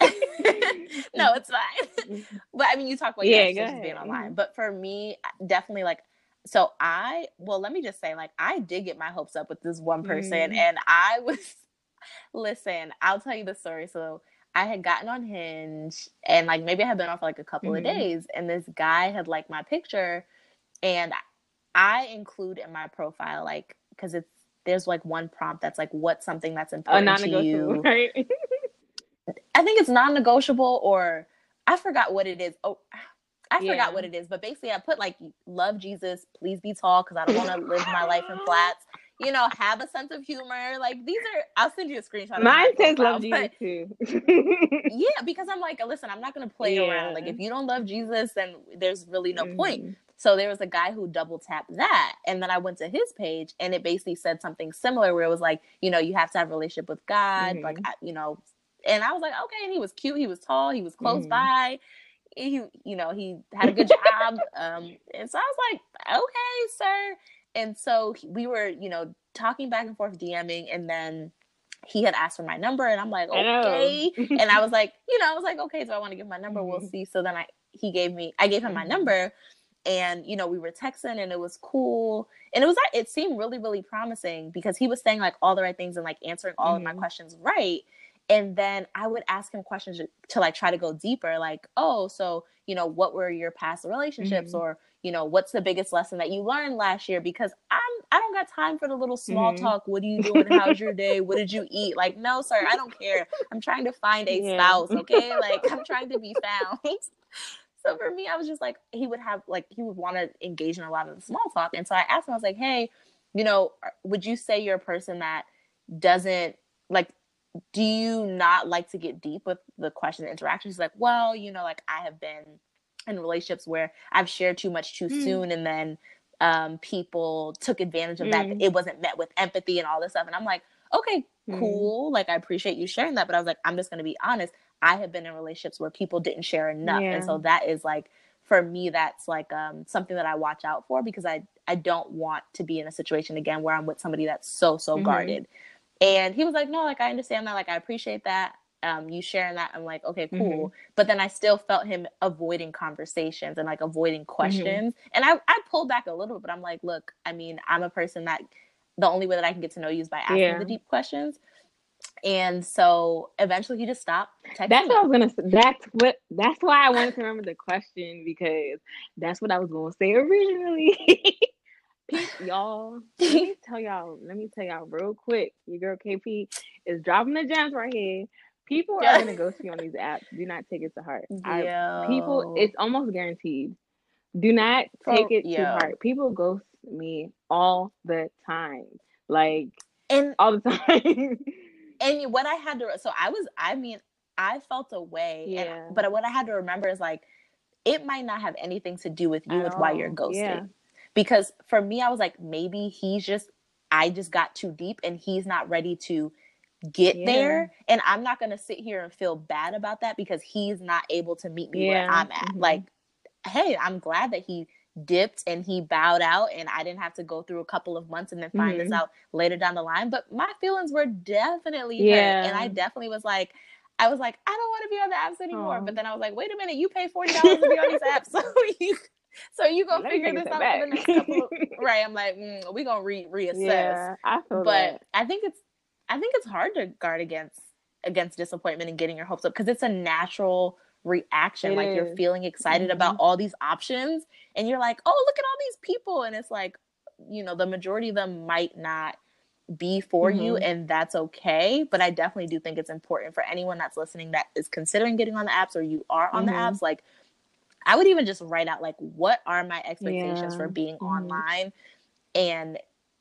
no, it's fine. but I mean, you talk about yeah, being online, mm-hmm. but for me, definitely like. So I, well, let me just say, like, I did get my hopes up with this one person, mm. and I was. Listen, I'll tell you the story. So I had gotten on Hinge, and like maybe I had been off for like a couple mm-hmm. of days, and this guy had liked my picture, and I include in my profile like because it's there's like one prompt that's like what's something that's important to you, right? I think it's non-negotiable or I forgot what it is. Oh, I forgot yeah. what it is, but basically I put like love Jesus, please be tall because I don't want to live my life in flats. You know, have a sense of humor. Like these are I'll send you a screenshot. Mine says love Jesus too. yeah, because I'm like, listen, I'm not gonna play yeah. around. Like if you don't love Jesus, then there's really no mm-hmm. point. So there was a guy who double tapped that. And then I went to his page and it basically said something similar where it was like, you know, you have to have a relationship with God, mm-hmm. like, you know, and I was like, okay. And he was cute. He was tall. He was close mm-hmm. by. He, you know, he had a good job. Um, and so I was like, okay, sir. And so we were, you know, talking back and forth, DMing, and then he had asked for my number, and I'm like, okay. I and I was like, you know, I was like, okay, so I want to give my number. Mm-hmm. We'll see. So then I, he gave me, I gave him my mm-hmm. number, and you know, we were texting, and it was cool, and it was like, it seemed really, really promising because he was saying like all the right things and like answering all mm-hmm. of my mm-hmm. questions right and then I would ask him questions to like try to go deeper, like, oh, so you know, what were your past relationships, mm-hmm. or you know, what's the biggest lesson that you learned last year? Because I'm I don't got time for the little small mm-hmm. talk. What are you doing? How's your day? What did you eat? Like, no, sir, I don't care. I'm trying to find a yeah. spouse, okay? Like, I'm trying to be found. so for me, I was just like, he would have like he would want to engage in a lot of the small talk, and so I asked him, I was like, hey, you know, would you say you're a person that doesn't like do you not like to get deep with the question and interactions? He's like, well, you know, like I have been in relationships where I've shared too much too mm. soon and then um, people took advantage of mm. that. Hmm. It wasn't met with empathy and all this stuff. And I'm like, okay, mm. cool. Like I appreciate you sharing that. But I was like, I'm just gonna be honest. I have been in relationships where people didn't share enough. Yeah. And so that is like for me, that's like um, something that I watch out for because I I don't want to be in a situation again where I'm with somebody that's so so mm-hmm. guarded. And he was like, no, like I understand that, like I appreciate that. Um, you sharing that. I'm like, okay, cool. Mm-hmm. But then I still felt him avoiding conversations and like avoiding mm-hmm. questions. Mm-hmm. And I, I pulled back a little bit, but I'm like, look, I mean, I'm a person that the only way that I can get to know you is by asking yeah. the deep questions. And so eventually he just stopped. That's what I was gonna say. That's what that's why I wanted to remember the question because that's what I was gonna say originally. y'all, let me tell y'all, let me tell y'all real quick. Your girl KP is dropping the gems right here. People are gonna ghost you on these apps. Do not take it to heart. I, people, it's almost guaranteed. Do not oh, take it yo. to heart. People ghost me all the time, like and all the time. And what I had to, so I was, I mean, I felt a way, yeah. And, but what I had to remember is like, it might not have anything to do with you with why you're ghosted. Yeah because for me, I was like, maybe he's just, I just got too deep and he's not ready to get yeah. there. And I'm not going to sit here and feel bad about that because he's not able to meet me yeah. where I'm at. Mm-hmm. Like, hey, I'm glad that he dipped and he bowed out and I didn't have to go through a couple of months and then find mm-hmm. this out later down the line. But my feelings were definitely yeah. hurt. And I definitely was like, I was like, I don't want to be on the apps anymore. But then I was like, wait a minute, you pay forty dollars to be on these apps, so you so you gonna figure this out back. for the next couple. Of, right? I'm like, mm, we gonna re reassess. Yeah, I but that. I think it's I think it's hard to guard against against disappointment and getting your hopes up because it's a natural reaction. It like is. you're feeling excited mm-hmm. about all these options, and you're like, oh, look at all these people, and it's like, you know, the majority of them might not be for mm-hmm. you and that's okay but i definitely do think it's important for anyone that's listening that is considering getting on the apps or you are on mm-hmm. the apps like I would even just write out like what are my expectations yeah. for being mm-hmm. online and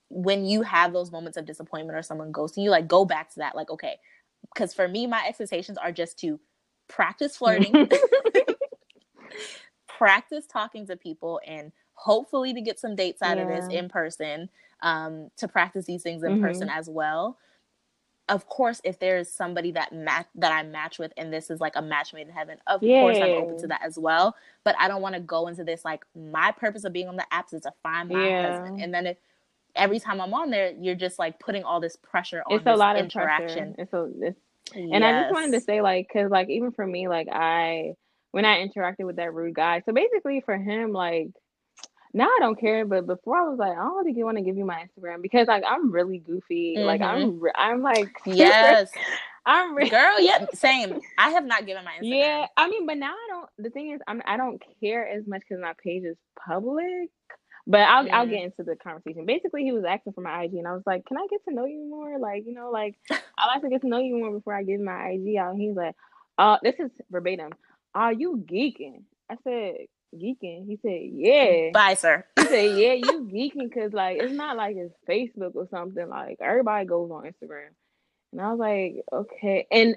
when you have those moments of disappointment or someone ghosting you like go back to that like okay because for me my expectations are just to practice flirting practice talking to people and hopefully to get some dates out yeah. of this in person um, to practice these things in mm-hmm. person as well of course, if there's somebody that match that I match with, and this is like a match made in heaven, of Yay. course I'm open to that as well. But I don't want to go into this like my purpose of being on the apps is to find my yeah. husband, and then if every time I'm on there, you're just like putting all this pressure on. It's a lot interaction. of interaction. It's a, it's, yes. and I just wanted to say like, cause like even for me, like I when I interacted with that rude guy, so basically for him, like now I don't care, but before I was like, I don't think you want to give you my Instagram because like I'm really goofy. Mm-hmm. Like I'm, mm-hmm. I'm like yes, I'm re- girl. Yeah, same. I have not given my Instagram. Yeah, I mean, but now I don't. The thing is, I'm I don't care as much because my page is public. But I'll. I'll get into the conversation. Basically, he was asking for my IG, and I was like, "Can I get to know you more? Like, you know, like I like to get to know you more before I give my IG out." And he's like, "Uh, this is verbatim. Are you geeking?" I said, geeking. He said, "Yeah." Bye, sir. He said, "Yeah, you geeking because like it's not like it's Facebook or something. Like everybody goes on Instagram." And I was like, "Okay." And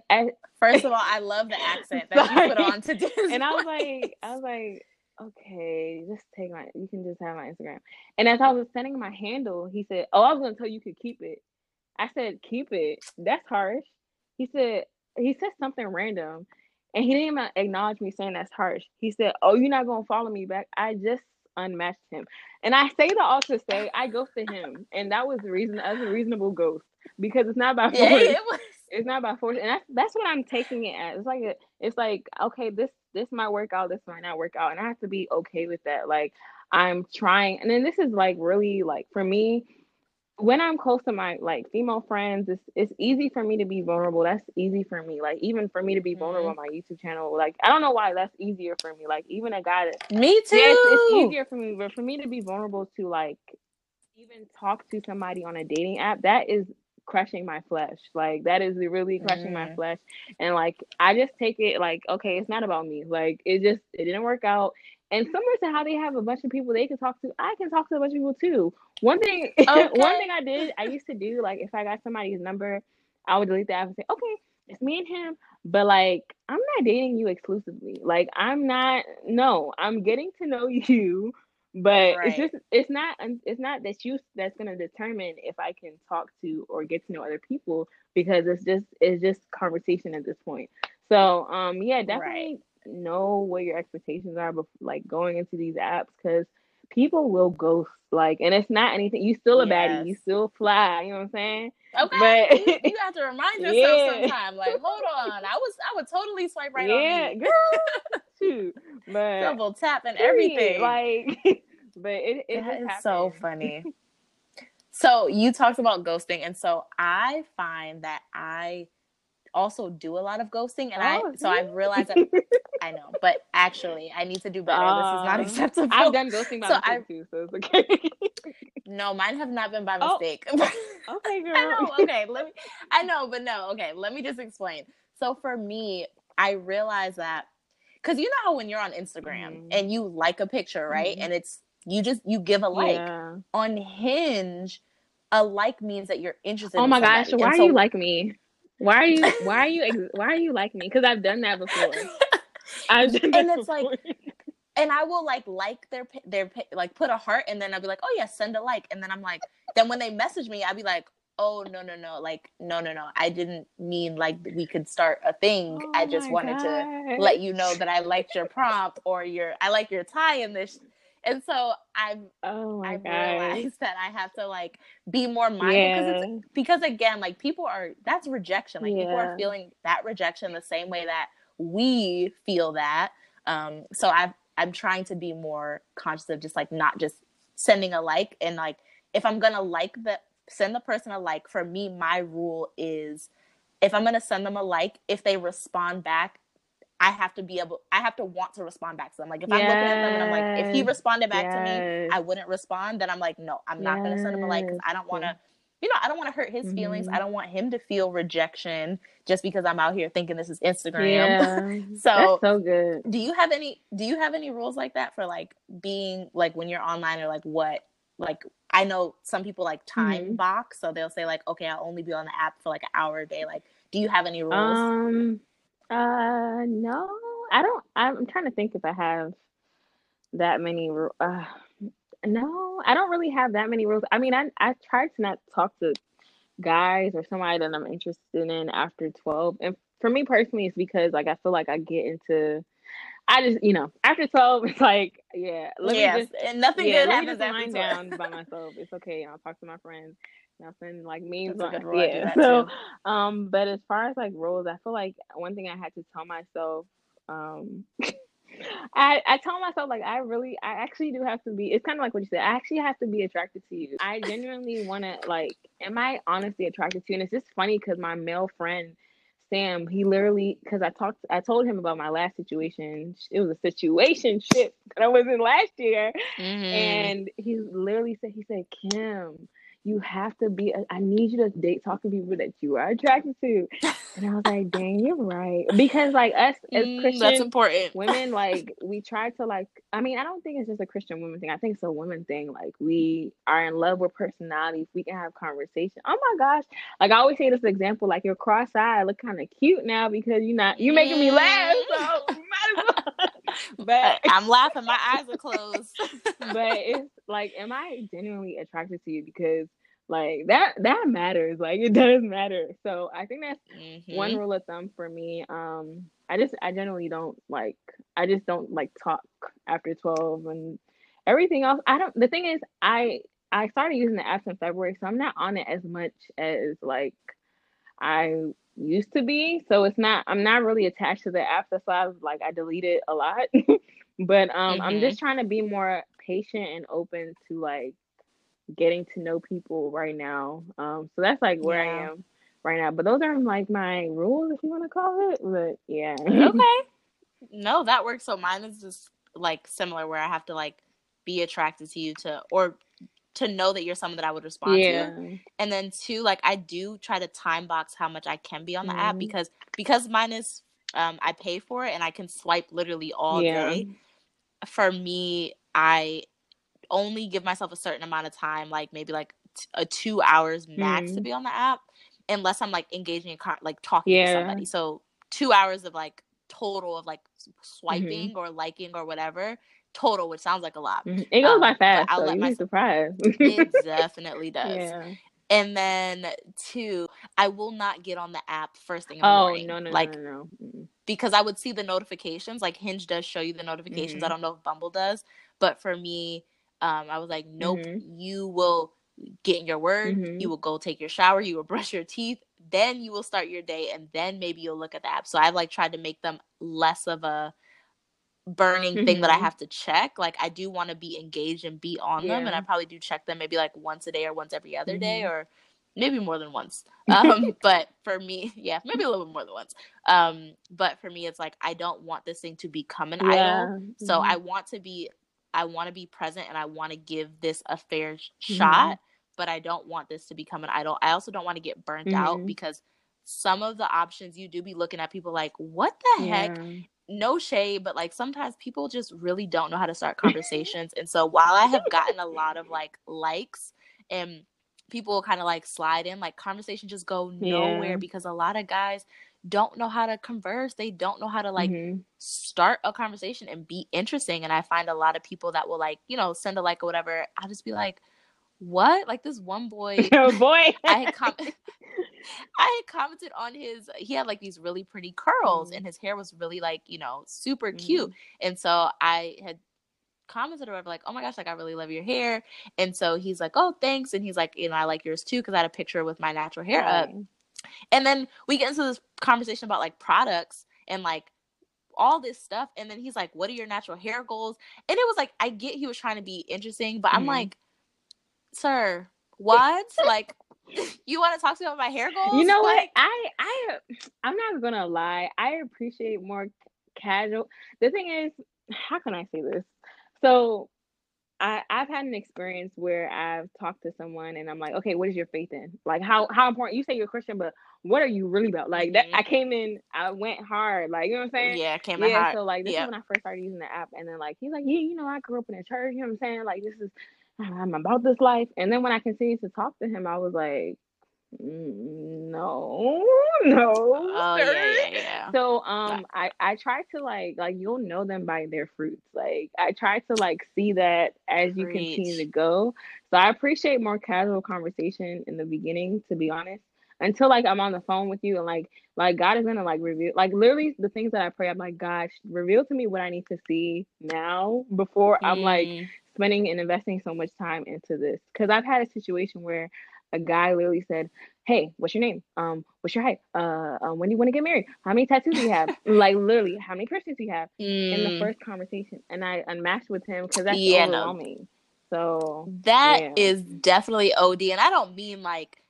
first of all, I love the accent that you put on to this. And I was like, I was like, "Okay, just take my. You can just have my Instagram." And as I was sending my handle, he said, "Oh, I was gonna tell you could keep it." I said, "Keep it." That's harsh. He said. He said something random. And he didn't even acknowledge me saying that's harsh. He said, Oh, you're not gonna follow me back. I just unmatched him. And I say that all to say I ghosted him. And that was the reason that's a reasonable ghost. Because it's not by force. Yeah, it was. It's not by force. And that's that's what I'm taking it as. It's like a, it's like, okay, this this might work out, this might not work out. And I have to be okay with that. Like I'm trying and then this is like really like for me, when I'm close to my like female friends, it's it's easy for me to be vulnerable. That's easy for me. Like even for me to be vulnerable mm-hmm. on my YouTube channel, like I don't know why that's easier for me. Like even a guy that me too. It's, it's easier for me, but for me to be vulnerable to like even talk to somebody on a dating app, that is crushing my flesh. Like that is really crushing mm. my flesh. And like I just take it like, okay, it's not about me. Like it just it didn't work out. And similar to how they have a bunch of people they can talk to, I can talk to a bunch of people too. One thing okay. one thing I did, I used to do, like if I got somebody's number, I would delete the app and say, Okay, it's me and him. But like I'm not dating you exclusively. Like I'm not no, I'm getting to know you but right. it's just it's not it's not that you that's going to determine if i can talk to or get to know other people because it's just it's just conversation at this point so um yeah definitely right. know what your expectations are before like going into these apps because people will ghost like and it's not anything you still a yes. baddie you still fly you know what i'm saying? Okay but you, you have to remind yourself yeah. sometime like hold on i was i would totally swipe right yeah, on you Yeah, girl shoot but double tap and everything. like but it, it that is so funny. So you talked about ghosting and so i find that i also do a lot of ghosting and oh, I so I've realized that I know, but actually I need to do better. Uh, this is not um, acceptable. I've done ghosting by so mistake I've, too, so it's okay. no, mine have not been by oh, mistake. Oh, okay, girl. I know, okay, let me I know, but no, okay, let me just explain. So for me, I realize that because you know how when you're on Instagram mm. and you like a picture, right? Mm. And it's you just you give a like. Yeah. On Hinge, a like means that you're interested. Oh in my gosh, why and are you like me? Why are you why are you why are you like me? Because I've done that before. I've done and it's before. like and I will like like their their like put a heart and then I'll be like, oh yeah, send a like, and then I'm like, then when they message me, I'll be like, oh no no no, like no no no, I didn't mean like we could start a thing. Oh I just wanted God. to let you know that I liked your prompt or your I like your tie in this and so I've oh I've realized that I have to like be more mindful yeah. because because again, like people are that's rejection. Like yeah. people are feeling that rejection the same way that we feel that. Um, so I've I'm trying to be more conscious of just like not just sending a like and like if I'm gonna like the send the person a like, for me, my rule is if I'm gonna send them a like, if they respond back I have to be able, I have to want to respond back to them. Like if yes. I'm looking at them and I'm like, if he responded back yes. to me, I wouldn't respond. Then I'm like, no, I'm yes. not going to send him a like because I don't want to, you know, I don't want to hurt his mm-hmm. feelings. I don't want him to feel rejection just because I'm out here thinking this is Instagram. Yeah. so That's so good. Do you have any? Do you have any rules like that for like being like when you're online or like what? Like I know some people like time mm-hmm. box, so they'll say like, okay, I'll only be on the app for like an hour a day. Like, do you have any rules? Um uh, no, I don't. I'm trying to think if I have that many. Uh, no, I don't really have that many rules. I mean, I I try to not talk to guys or somebody that I'm interested in after 12. And for me personally, it's because like I feel like I get into I just, you know, after 12, it's like, yeah, let yes, me just, and nothing yeah, good happens after down by myself. It's okay. I'll talk to my friends nothing like memes on yeah. So um but as far as like roles, I feel like one thing I had to tell myself, um I, I tell myself like I really I actually do have to be it's kind of like what you said I actually have to be attracted to you. I genuinely want to like am I honestly attracted to you? And it's just funny because my male friend Sam he literally because I talked I told him about my last situation. It was a situationship that I was in last year. Mm-hmm. and he literally said he said Kim you have to be I need you to date talking to people that you are attracted to. And I was like, dang, you're right. Because like us as mm, Christian that's important. women, like we try to like I mean, I don't think it's just a Christian woman thing. I think it's a woman thing. Like we are in love with personalities. We can have conversation. Oh my gosh. Like I always say this example, like your cross eye look kind of cute now because you're not you're making me laugh. So might as well. but I'm laughing, my eyes are closed. but it's like, am I genuinely attracted to you? Because like that that matters. Like it does matter. So I think that's mm-hmm. one rule of thumb for me. Um I just I generally don't like I just don't like talk after 12 and everything else. I don't the thing is I I started using the app in February, so I'm not on it as much as like I used to be. So it's not I'm not really attached to the app. That's why I was like I deleted a lot. but um mm-hmm. I'm just trying to be more patient and open to like getting to know people right now. Um, so that's like where yeah. I am right now. But those are like my rules, if you want to call it. But yeah. okay. No, that works. So mine is just like similar, where I have to like be attracted to you to, or to know that you're someone that I would respond yeah. to. And then two, like I do try to time box how much I can be on the mm-hmm. app because because mine is um I pay for it and I can swipe literally all yeah. day. For me, I only give myself a certain amount of time, like maybe like t- a two hours max mm-hmm. to be on the app, unless I'm like engaging in con- like talking yeah. to somebody. So two hours of like total of like swiping mm-hmm. or liking or whatever total, which sounds like a lot. Mm-hmm. It goes um, by fast. I'll so let my surprise. it definitely does. Yeah. And then two, I will not get on the app first thing in the oh, morning. no, no, like, no, no, no. Because I would see the notifications. Like Hinge does show you the notifications. Mm-hmm. I don't know if Bumble does, but for me, um, I was like, nope. Mm-hmm. You will get in your word. Mm-hmm. You will go take your shower. You will brush your teeth. Then you will start your day, and then maybe you'll look at the app. So I've like tried to make them less of a burning mm-hmm. thing that I mm-hmm. have to check. Like I do want to be engaged and be on yeah. them, and I probably do check them maybe like once a day or once every other mm-hmm. day or maybe more than once. Um, but for me, yeah, maybe a little bit more than once. Um, but for me, it's like I don't want this thing to become an yeah. idol. Mm-hmm. So I want to be, I want to be present, and I want to give this a fair mm-hmm. shot. But I don't want this to become an idol. I also don't want to get burnt out mm-hmm. because some of the options you do be looking at people like, what the yeah. heck? No shade, but like sometimes people just really don't know how to start conversations. and so while I have gotten a lot of like likes and people kind of like slide in, like conversations just go nowhere yeah. because a lot of guys don't know how to converse. They don't know how to like mm-hmm. start a conversation and be interesting. And I find a lot of people that will like, you know, send a like or whatever. I'll just be like, what? Like this one boy. Oh boy. I had com- I had commented on his he had like these really pretty curls mm and his hair was really like, you know, super cute. mm And so I had commented or whatever, like, oh my gosh, like I really love your hair. And so he's like, oh, thanks. And he's like, you know, I like yours too, because I had a picture with my natural hair up. And then we get into this conversation about like products and like all this stuff. And then he's like, What are your natural hair goals? And it was like, I get he was trying to be interesting, but mm I'm like, sir, what? like, you want to talk to me about my hair goals? You know like, what? I I I'm not gonna lie. I appreciate more casual. The thing is, how can I say this? So I, I've had an experience where I've talked to someone and I'm like, okay, what is your faith in? Like how how important you say you're a Christian, but what are you really about? Like that I mm-hmm. came in, I went hard. Like, you know what I'm saying? Yeah, I came in yeah, hard. So like this yep. is when I first started using the app and then like he's like, Yeah, you know, I grew up in a church, you know what I'm saying? Like this is I'm about this life. And then when I continued to talk to him, I was like, mm, no, no. Oh, yeah, yeah, yeah. So um I I try to like like you'll know them by their fruits. Like I try to like see that as you Preach. continue to go. So I appreciate more casual conversation in the beginning, to be honest. Until like I'm on the phone with you and like like God is gonna like reveal like literally the things that I pray, I'm like, God, reveal to me what I need to see now before I'm like mm spending and investing so much time into this because I've had a situation where a guy literally said, "Hey, what's your name? Um, what's your height? Uh, um, when do you want to get married? How many tattoos do you have? like literally, how many piercings do you have?" Mm. In the mm. first conversation, and I unmatched with him because that's yeah, overwhelming. No. So that yeah. is definitely OD, and I don't mean like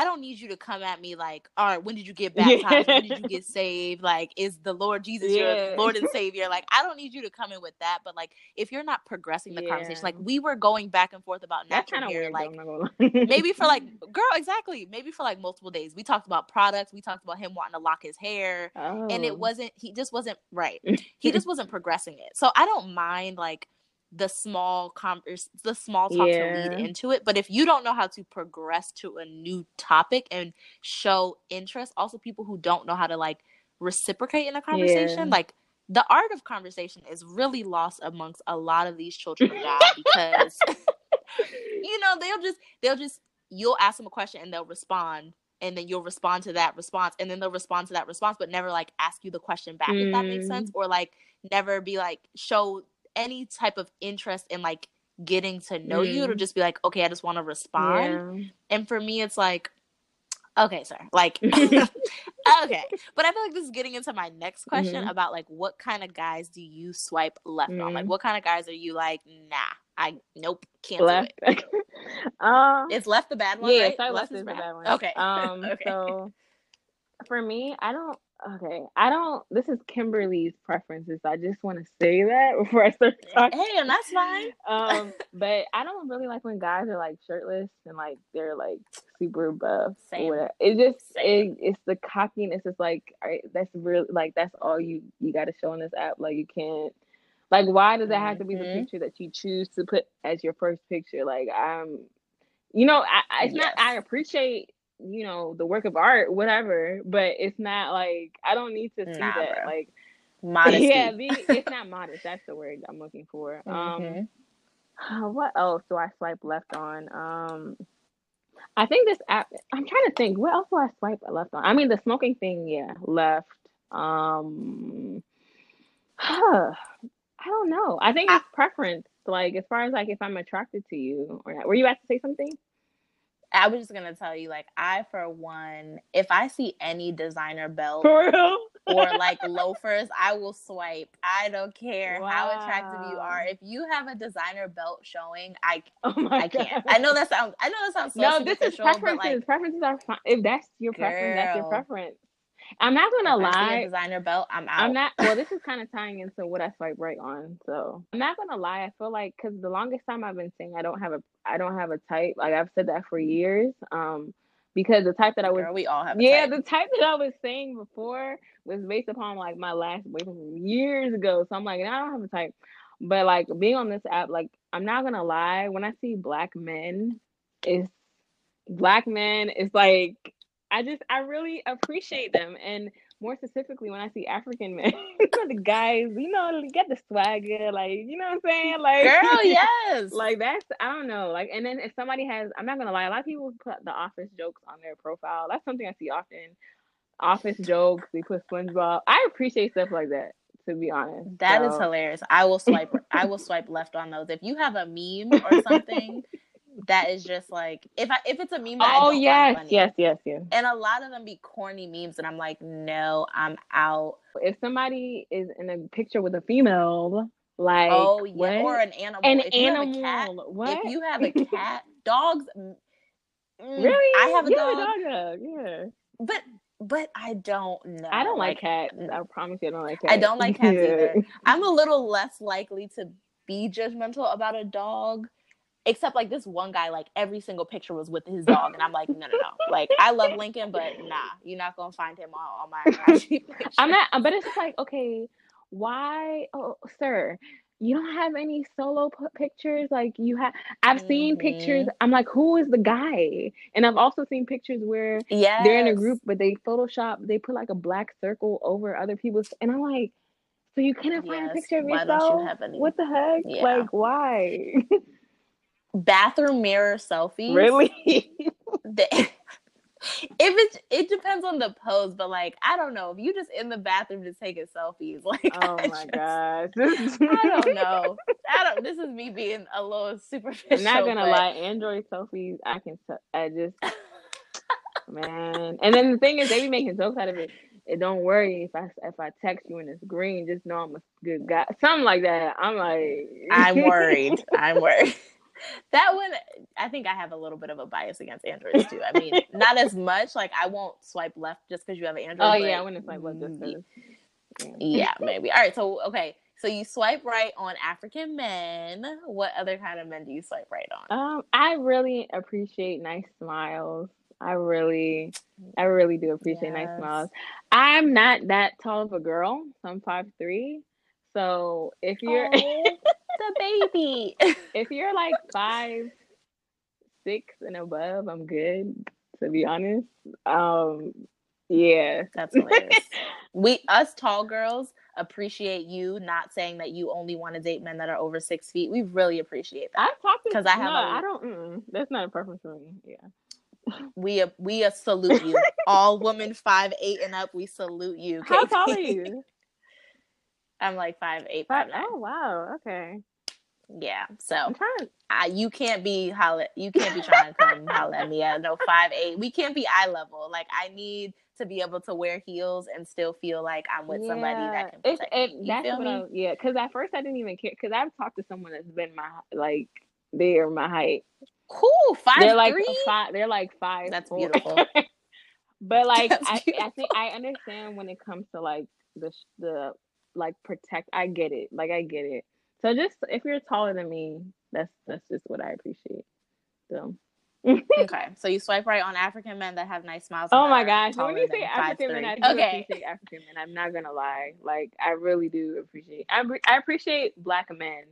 I don't need you to come at me like, all right, when did you get baptized? when did you get saved? Like, is the Lord Jesus yeah. your Lord and Savior? Like, I don't need you to come in with that. But like, if you're not progressing the yeah. conversation, like we were going back and forth about natural hair, like maybe for like, girl, exactly, maybe for like multiple days. We talked about products. We talked about him wanting to lock his hair, oh. and it oh. wasn't. He just wasn't right. he just wasn't progressing it. So I don't mind like the small converse the small talk yeah. to lead into it but if you don't know how to progress to a new topic and show interest also people who don't know how to like reciprocate in a conversation yeah. like the art of conversation is really lost amongst a lot of these children of god because you know they'll just they'll just you'll ask them a question and they'll respond and then you'll respond to that response and then they'll respond to that response but never like ask you the question back mm. if that makes sense mm. or like never be like show any type of interest in like getting to know mm. you. It'll just be like, okay, I just want to respond. Yeah. And for me, it's like, okay, sir, like, okay, but I feel like this is getting into my next question mm-hmm. about like what kind of guys do you swipe left mm-hmm. on? Like, mm-hmm. what kind of guys are you like? Nah, I nope, can't left. do it. um, it's left the bad one. Yeah, right? left, left is the bad one. Okay. Um, okay. so for me, I don't Okay, I don't. This is Kimberly's preferences. I just want to say that before I start talking. Hey, and that's fine. um, but I don't really like when guys are like shirtless and like they're like super buff. Same. It just it, it's the cockiness. It's like right, that's really like that's all you you got to show on this app. Like you can't. Like, why does it have to be the mm-hmm. picture that you choose to put as your first picture? Like, I'm, you know, I, I it's yes. not. I appreciate you know the work of art whatever but it's not like i don't need to see nah, that bro. like modesty. Yeah be, it's not modest that's the word i'm looking for. Mm-hmm. um what else do i swipe left on? Um i think this app i'm trying to think what else do i swipe left on? I mean the smoking thing yeah left. Um huh, i don't know. I think it's preference like as far as like if i'm attracted to you or not. were you about to say something I was just gonna tell you, like, I for one, if I see any designer belt or like loafers, I will swipe. I don't care wow. how attractive you are. If you have a designer belt showing, I oh my I can't. I know that sounds. I know that sounds so no. This is preferences. Like, preferences are fine. If that's your girl. preference, that's your preference. I'm not gonna if lie. designer belt. I'm out. I'm not. Well, this is kind of tying into what I swipe right on. So I'm not gonna lie. I feel like because the longest time I've been saying I don't have a I don't have a type. Like I've said that for years. Um, because the type that I was Girl, we all have yeah type. the type that I was saying before was based upon like my last boyfriend years ago. So I'm like, I don't have a type. But like being on this app, like I'm not gonna lie. When I see black men, it's black men. It's like I just I really appreciate them and more specifically when I see African men, the guys, you know, get the swagger, like you know what I'm saying, like girl, yes, like that's I don't know, like and then if somebody has, I'm not gonna lie, a lot of people put the office jokes on their profile. That's something I see often. Office jokes, they put SpongeBob. I appreciate stuff like that. To be honest, that so. is hilarious. I will swipe. I will swipe left on those. If you have a meme or something that is just like if I if it's a meme. oh yes, yes, yes, yes. And a lot of them be corny memes, and I'm like, no, I'm out. If somebody is in a picture with a female, like oh yeah, what? or an animal, an if animal, you cat, what? If you have a cat, dogs. Mm, really, I have a dog. Dog yeah, but but I don't know. I don't like, like cats. I promise you, I don't like cats. I don't like cats either. I'm a little less likely to be judgmental about a dog except like this one guy, like every single picture was with his dog, and I'm like, no, no, no. Like I love Lincoln, but nah, you're not gonna find him on, on my I'm not, but it's just like, okay, why, oh, sir, you don't have any solo p- pictures like you have i've seen mm-hmm. pictures i'm like who is the guy and i've also seen pictures where yes. they're in a group but they photoshop they put like a black circle over other people's and i'm like so you cannot yes. find a picture of why yourself you what the heck yeah. like why bathroom mirror selfies. Really? if it's it depends on the pose, but like I don't know if you just in the bathroom just taking selfies. Like oh I my god, I don't know. I don't. This is me being a little superficial. I'm not gonna but... lie, Android selfies. I can. I just man. And then the thing is, they be making jokes out of it. It don't worry if I if I text you and it's green, just know I'm a good guy. Something like that. I'm like, I'm worried. I'm worried that one i think i have a little bit of a bias against androids too i mean not as much like i won't swipe left just because you have an android oh yeah i wouldn't swipe left just because yeah maybe all right so okay so you swipe right on african men what other kind of men do you swipe right on um i really appreciate nice smiles I really, I really do appreciate yes. nice smiles. I'm not that tall of a girl. So I'm five three. So if you're the baby, if you're like five, six and above, I'm good. To be honest, um, yeah, that's hilarious. we us tall girls appreciate you not saying that you only want to date men that are over six feet. We really appreciate that. I've talked because I have. No, a, I don't. Mm, that's not a preference for me. Yeah. We we salute you, all women five eight and up. We salute you. How tall are you? I'm like five eight, five. five nine. Oh wow, okay. Yeah. So I, you can't be holla, you can't be trying to come holla at me at no five eight. We can't be eye level. Like I need to be able to wear heels and still feel like I'm with yeah. somebody that can protect it, me. that's what I, yeah. Because at first I didn't even care. Because I've talked to someone that's been my like they're my height. Cool. Five. They're like five. They're like five. That's four. beautiful. but like I, I think I understand when it comes to like the the like protect. I get it. Like I get it. So just if you're taller than me, that's that's just what I appreciate. So. okay, so you swipe right on African men that have nice smiles. Oh my gosh! When you say African men, I do okay. appreciate African men. I'm not gonna lie, like I really do appreciate. I I appreciate black men.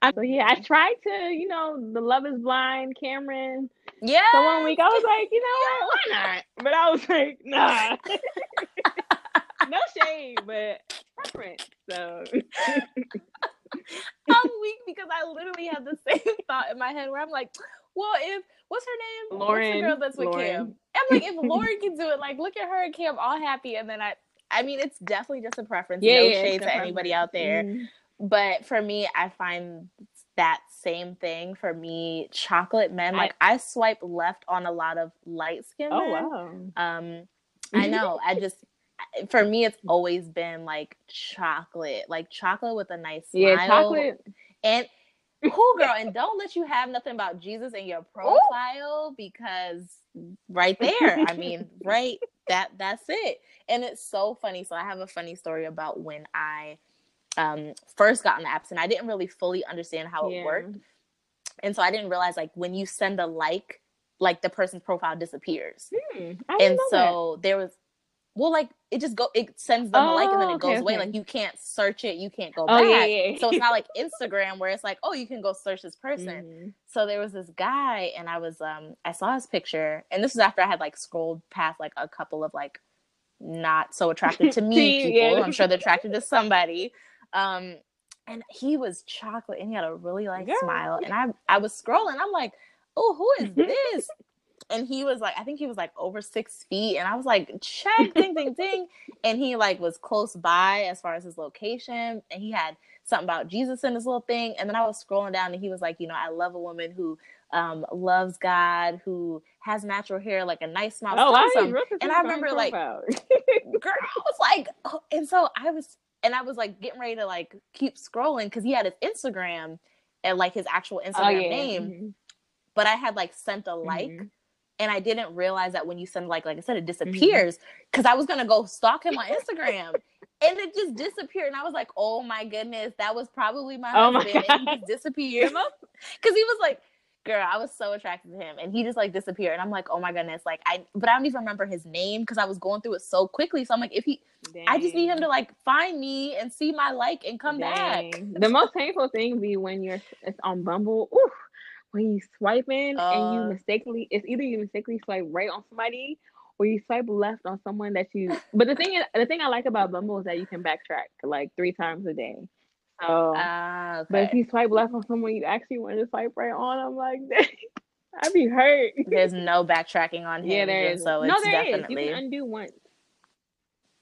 I, so yeah, I tried to, you know, the Love Is Blind, Cameron. Yeah. So one week I was like, you know what, why not? But I was like, nah. no shade, but preference. So. I'm weak because I literally have the same thought in my head where I'm like, well, if what's her name? Lauren. What's the girl that's with Lauren. Cam? I'm like, if Lauren can do it, like, look at her and Cam all happy, and then I, I mean, it's definitely just a preference. Yeah, no yeah, shade to anybody out there, mm-hmm. but for me, I find that same thing for me. Chocolate men, I, like I swipe left on a lot of light skin. Oh men. wow. Um, I know. I just for me, it's always been like chocolate, like chocolate with a nice smile. Yeah, chocolate. And cool girl, and don't let you have nothing about Jesus in your profile Ooh. because right there, I mean, right that that's it. And it's so funny. So I have a funny story about when I um, first got on the apps, and I didn't really fully understand how yeah. it worked. And so I didn't realize like when you send a like, like the person's profile disappears. Hmm, and so that. there was well, like it just go it sends them oh, a like and then it oh, goes okay, away. Okay. Like you can't search it, you can't go oh, back. Yeah, yeah. so it's not like Instagram where it's like, oh, you can go search this person. Mm-hmm. So there was this guy and I was um I saw his picture and this was after I had like scrolled past like a couple of like not so attracted to me people. Yeah. I'm sure they're attracted to somebody. Um and he was chocolate and he had a really like smile. And I I was scrolling, I'm like, oh, who is this? And he was like, I think he was like over six feet, and I was like, check, ding, ding, ding, and he like was close by as far as his location, and he had something about Jesus in his little thing, and then I was scrolling down, and he was like, you know, I love a woman who um, loves God, who has natural hair, like a nice smile. Oh, I and I remember like, girl, I was like, oh, and so I was, and I was like getting ready to like keep scrolling because he had his Instagram and like his actual oh, Instagram oh, yeah. name. Mm-hmm. But I had like sent a like mm-hmm and I didn't realize that when you send like like I said, it mm-hmm. disappears because mm-hmm. I was gonna go stalk him on Instagram. and it just disappeared. And I was like, oh my goodness, that was probably my oh husband. My and he just disappeared. Because he was like, girl, I was so attracted to him. And he just like disappeared. And I'm like, oh my goodness. Like I but I don't even remember his name because I was going through it so quickly. So I'm like, if he Dang. I just need him to like find me and see my like and come Dang. back. The most painful thing be when you're it's on Bumble. Ooh when you swipe in uh, and you uh. mistakenly, it's either you mistakenly swipe right on somebody or you swipe left on someone that you. But the thing is, the thing I like about Bumble is that you can backtrack like three times a day. So, uh, okay. but if you swipe left on someone you actually want to swipe right on, I'm like, I'd be hurt. There's no backtracking on him. Yeah, there is. So no, there definitely... is. You can undo once.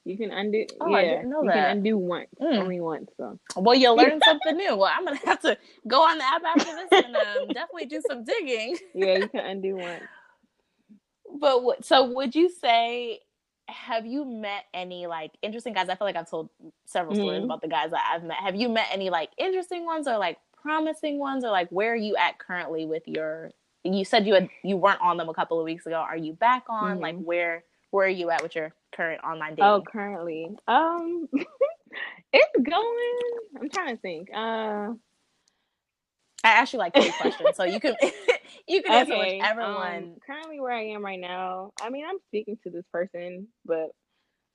You can undo. Oh, yeah, I didn't know you that. can undo once, mm. only once. So. Well, you learn something new. Well, I'm gonna have to go on the app after this and um, definitely do some digging. yeah, you can undo once. But what, so would you say? Have you met any like interesting guys? I feel like I've told several mm-hmm. stories about the guys that I've met. Have you met any like interesting ones or like promising ones or like where are you at currently with your? You said you had you weren't on them a couple of weeks ago. Are you back on? Mm-hmm. Like where where are you at with your current online dating? Oh, currently, um, it's going. I'm trying to think. Uh, I asked you like three questions, so you can you can answer okay, whichever um, one. Currently, where I am right now, I mean, I'm speaking to this person, but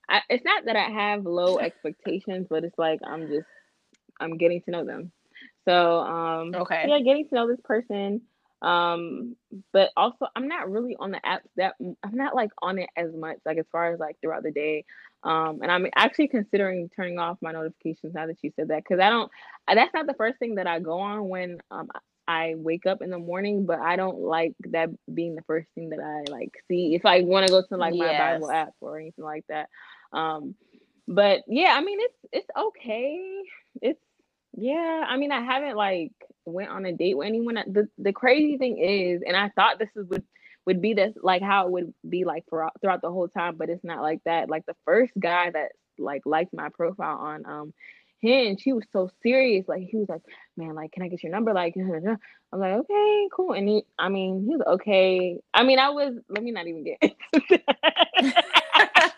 I, it's not that I have low expectations, but it's like I'm just I'm getting to know them. So, um, okay, yeah, getting to know this person. Um, but also I'm not really on the apps that I'm not like on it as much, like as far as like throughout the day. Um, and I'm actually considering turning off my notifications now that you said that because I don't. That's not the first thing that I go on when um I wake up in the morning, but I don't like that being the first thing that I like see if I want to go to like my yes. Bible app or anything like that. Um, but yeah, I mean it's it's okay. It's yeah, I mean I haven't like went on a date with anyone. The the crazy thing is, and I thought this is would would be this like how it would be like for throughout the whole time, but it's not like that. Like the first guy that like liked my profile on um Hinge, he was so serious. Like he was like, "Man, like, can I get your number?" Like, I'm like, "Okay, cool." And he, I mean, he was okay. I mean, I was. Let me not even get.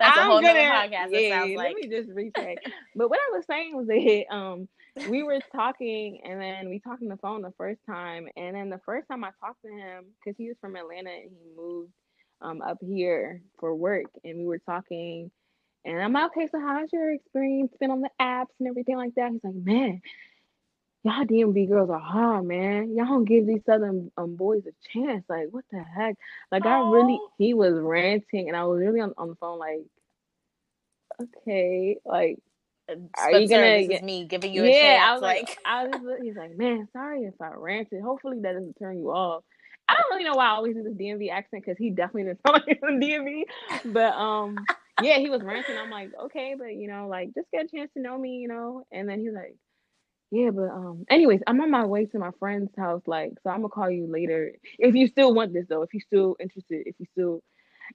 That's a whole gonna, podcast. Yeah, let like. Let me just recheck. but what I was saying was that um we were talking and then we talked on the phone the first time and then the first time I talked to him because he was from Atlanta and he moved um up here for work and we were talking and I'm like, okay, so how's your experience been on the apps and everything like that? He's like, man, y'all DMV girls are hard, man. Y'all don't give these southern um, boys a chance. Like, what the heck? Like, I really, he was ranting, and I was really on, on the phone, like, okay, like, are you gonna this get me giving you a chance. yeah, chance? I was like, like I was, he's like, man, sorry if I ranted. Hopefully that doesn't turn you off. I don't really know why I always do this DMV accent because he definitely didn't sound like DMV, but um yeah, he was ranting. I'm like, okay, but you know, like just get a chance to know me, you know. And then he's like, yeah, but um, anyways, I'm on my way to my friend's house, like, so I'm gonna call you later if you still want this though, if you still interested, if you still.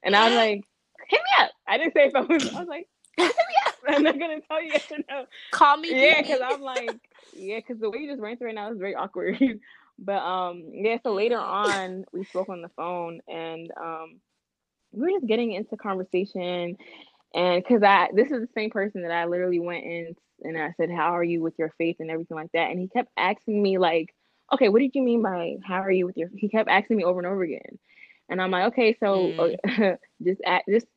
And I was like, hit me up. I didn't say if I was. I was like, hit me up. I'm not gonna tell you yes or no. Call me. Yeah, because I'm like, yeah, because the way you just ran through right now is very awkward. but um, yeah. So later on, we spoke on the phone, and um, we were just getting into conversation and because I this is the same person that I literally went in and I said, How are you with your faith and everything like that? And he kept asking me like, Okay, what did you mean by how are you with your he kept asking me over and over again. And I'm like, Okay, so mm. just act, just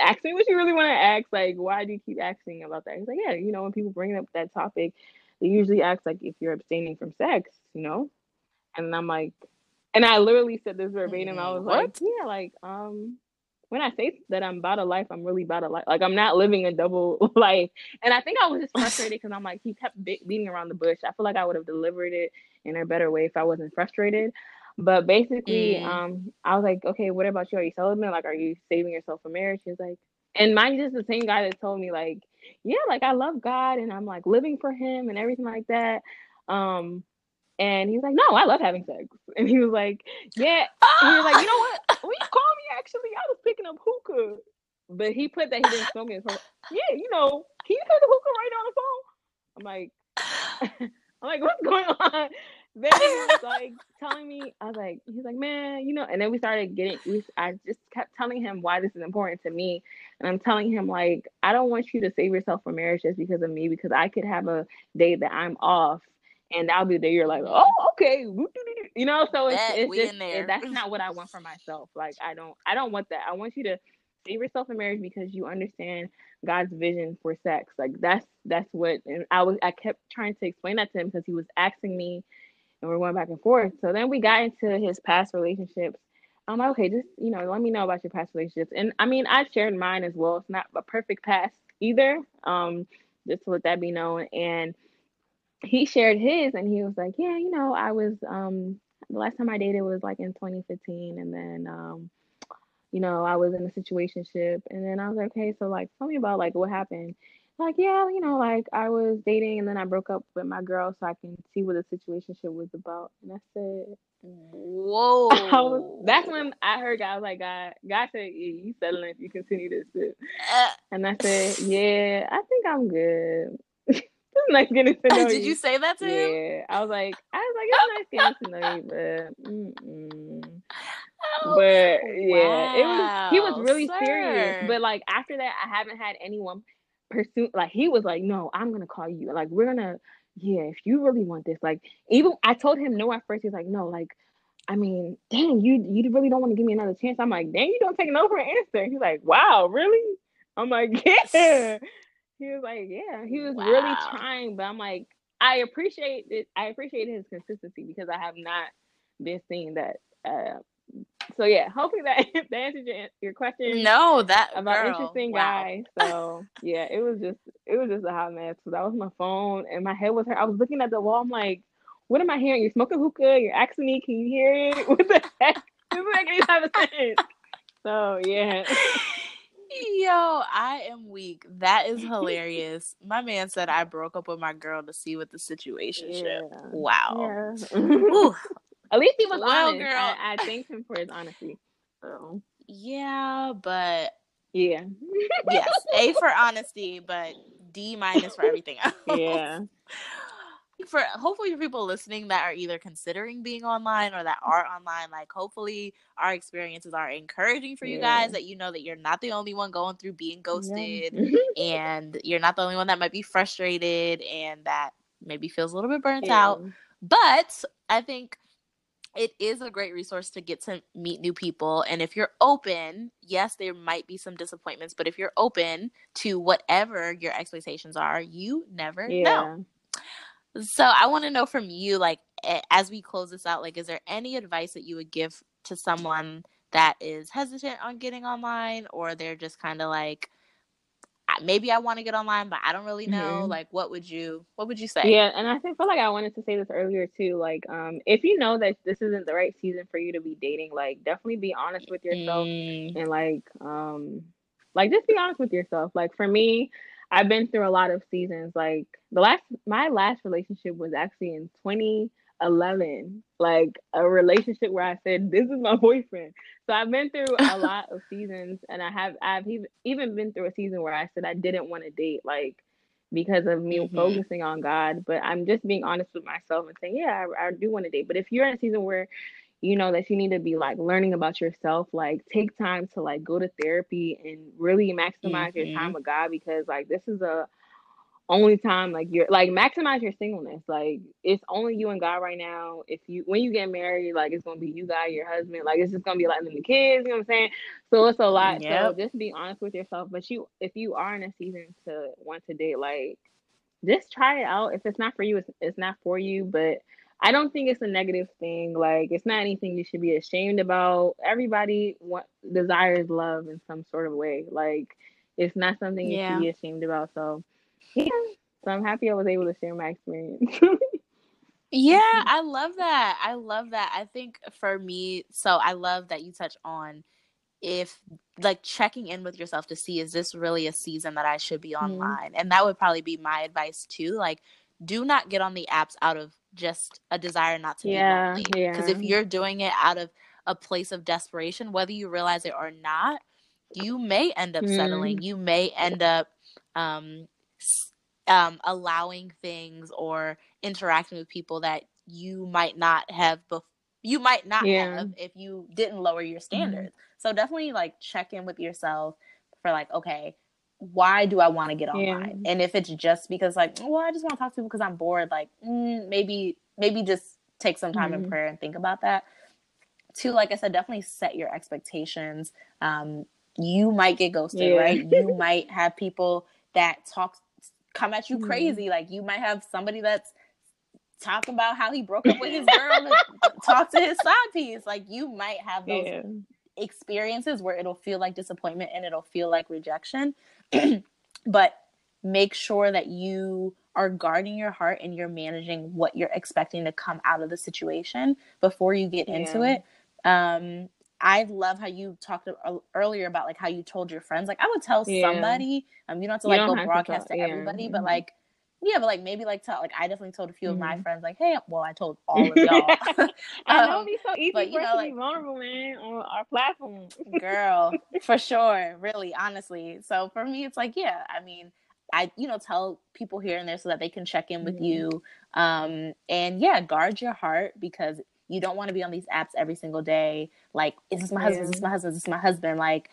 ask me what you really want to ask. Like, why do you keep asking about that? He's like, Yeah, you know, when people bring up that topic, they usually ask like if you're abstaining from sex, you know? And I'm like and I literally said this verbatim. I was what? like, Yeah, like, um, when I say that I'm about a life, I'm really about a life. Like I'm not living a double life. And I think I was just frustrated because I'm like, he kept be- beating around the bush. I feel like I would have delivered it in a better way if I wasn't frustrated. But basically, mm. um, I was like, okay, what about you? Are you celibate? Like, are you saving yourself for marriage? He's like, and mind just the same guy that told me like, yeah, like I love God and I'm like living for Him and everything like that. Um, and he was like, No, I love having sex. And he was like, Yeah. And he was like, You know what? When you call me, actually, I was picking up hookah. But he put that he didn't smoke it. So, yeah, you know, can you put the hookah right on the phone? I'm like, I'm like, what's going on? Then he was like telling me, I was like, he's like, man, you know, and then we started getting, we, I just kept telling him why this is important to me. And I'm telling him, like, I don't want you to save yourself for marriage just because of me, because I could have a day that I'm off and that'll be the you're like, oh, okay, you know. So it's, that, it's just it, that's not what I want for myself. Like I don't I don't want that. I want you to save yourself in marriage because you understand God's vision for sex. Like that's that's what. And I was I kept trying to explain that to him because he was asking me, and we are going back and forth. So then we got into his past relationships. I'm like, okay, just you know, let me know about your past relationships. And I mean, I shared mine as well. It's not a perfect past either. Um, just to let that be known. And he shared his and he was like, Yeah, you know, I was um the last time I dated was like in 2015 and then um you know, I was in a situationship and then I was like, Okay, so like tell me about like what happened. Like, yeah, you know, like I was dating and then I broke up with my girl so I can see what the situationship was about. And I said, Whoa. Was, that's when I heard God was like, God, God said, yeah, you settling if you continue this. Uh, and I said, Yeah, I think I'm good. nice getting to know Did you. you say that to yeah. him? Yeah, I was like, I was like, it's nice getting to know you, but, mm-mm. Oh, but yeah, wow, it was. He was really sir. serious. But like after that, I haven't had anyone pursue. Like he was like, no, I'm gonna call you. Like we're gonna, yeah, if you really want this, like even I told him no at first. He's like, no, like. I mean, dang, you you really don't want to give me another chance. I'm like, dang, you don't take no for an answer. He's like, wow, really? I'm like, yeah. He was like, yeah, he was wow. really trying, but I'm like, I appreciate it. I appreciate his consistency because I have not been seeing that. Uh, so yeah, hopefully that that answered your, your question. No, that about girl. interesting wow. guy. So yeah, it was just it was just a hot mess. So that was my phone and my head was hurt. I was looking at the wall. I'm like, what am I hearing? You're smoking hookah. You're asking me, can you hear it? What the heck? This doesn't make any type of sense. So yeah. Yo, I am weak. That is hilarious. my man said I broke up with my girl to see what the situation yeah. Wow. Yeah. At least he was well, honest. Girl. I, I thanked him for his honesty. So. Yeah, but yeah. yes, A for honesty, but D minus for everything else. Yeah. For hopefully for people listening that are either considering being online or that are online, like hopefully our experiences are encouraging for you yeah. guys that you know that you're not the only one going through being ghosted yeah. and you're not the only one that might be frustrated and that maybe feels a little bit burnt yeah. out. But I think it is a great resource to get to meet new people. And if you're open, yes, there might be some disappointments, but if you're open to whatever your expectations are, you never yeah. know. So I want to know from you, like, as we close this out, like, is there any advice that you would give to someone that is hesitant on getting online or they're just kind of like, maybe I want to get online, but I don't really know. Mm-hmm. Like, what would you what would you say? Yeah, and I think feel like I wanted to say this earlier too. Like, um, if you know that this isn't the right season for you to be dating, like, definitely be honest with yourself mm. and like, um, like just be honest with yourself. Like for me, I've been through a lot of seasons. Like the last, my last relationship was actually in 2011. like a relationship where i said this is my boyfriend so i've been through a lot of seasons and i have i've even been through a season where i said i didn't want to date like because of me mm-hmm. focusing on god but i'm just being honest with myself and saying yeah i, I do want to date but if you're in a season where you know that you need to be like learning about yourself like take time to like go to therapy and really maximize mm-hmm. your time with god because like this is a only time like you're like maximize your singleness. Like it's only you and God right now. If you when you get married, like it's gonna be you, God, your husband. Like it's just gonna be like the kids. You know what I'm saying? So it's a lot. Yep. So just be honest with yourself. But you, if you are in a season to want to date, like just try it out. If it's not for you, it's it's not for you. But I don't think it's a negative thing. Like it's not anything you should be ashamed about. Everybody want, desires love in some sort of way. Like it's not something you yeah. should be ashamed about. So yeah. So I'm happy I was able to share my experience. yeah, I love that. I love that. I think for me, so I love that you touch on if like checking in with yourself to see is this really a season that I should be mm-hmm. online? Mm-hmm. And that would probably be my advice too. Like do not get on the apps out of just a desire not to yeah, be lonely. Because yeah. if you're doing it out of a place of desperation, whether you realize it or not, you may end up mm. settling. You may end up um, um, allowing things or interacting with people that you might not have bef- you might not yeah. have if you didn't lower your mm-hmm. standards. Mm-hmm. So definitely like check in with yourself for like, okay, why do I want to get online? Yeah. And if it's just because like, well, I just want to talk to people because I'm bored, like mm, maybe maybe just take some time mm-hmm. in prayer and think about that. Two, like I said, definitely set your expectations. Um, you might get ghosted, yeah. right? You might have people that talk come at you mm-hmm. crazy. Like you might have somebody that's talking about how he broke up with his girl and talk to his side piece. Like you might have those yeah. experiences where it'll feel like disappointment and it'll feel like rejection. but make sure that you are guarding your heart and you're managing what you're expecting to come out of the situation before you get yeah. into it. Um, I love how you talked earlier about like how you told your friends. Like I would tell yeah. somebody. Um, you don't have to like go broadcast to, to everybody, yeah. but mm-hmm. like yeah, but like maybe like tell like I definitely told a few mm-hmm. of my mm-hmm. friends like, hey, well, I told all of y'all. um, I know be so easy but, for us know, to like, be vulnerable, man, on our platform. girl, for sure, really, honestly. So for me, it's like, yeah, I mean, I you know tell people here and there so that they can check in with mm-hmm. you, um, and yeah, guard your heart because you don't want to be on these apps every single day. Like, is this my husband? Is this my husband? Is this my husband? Like,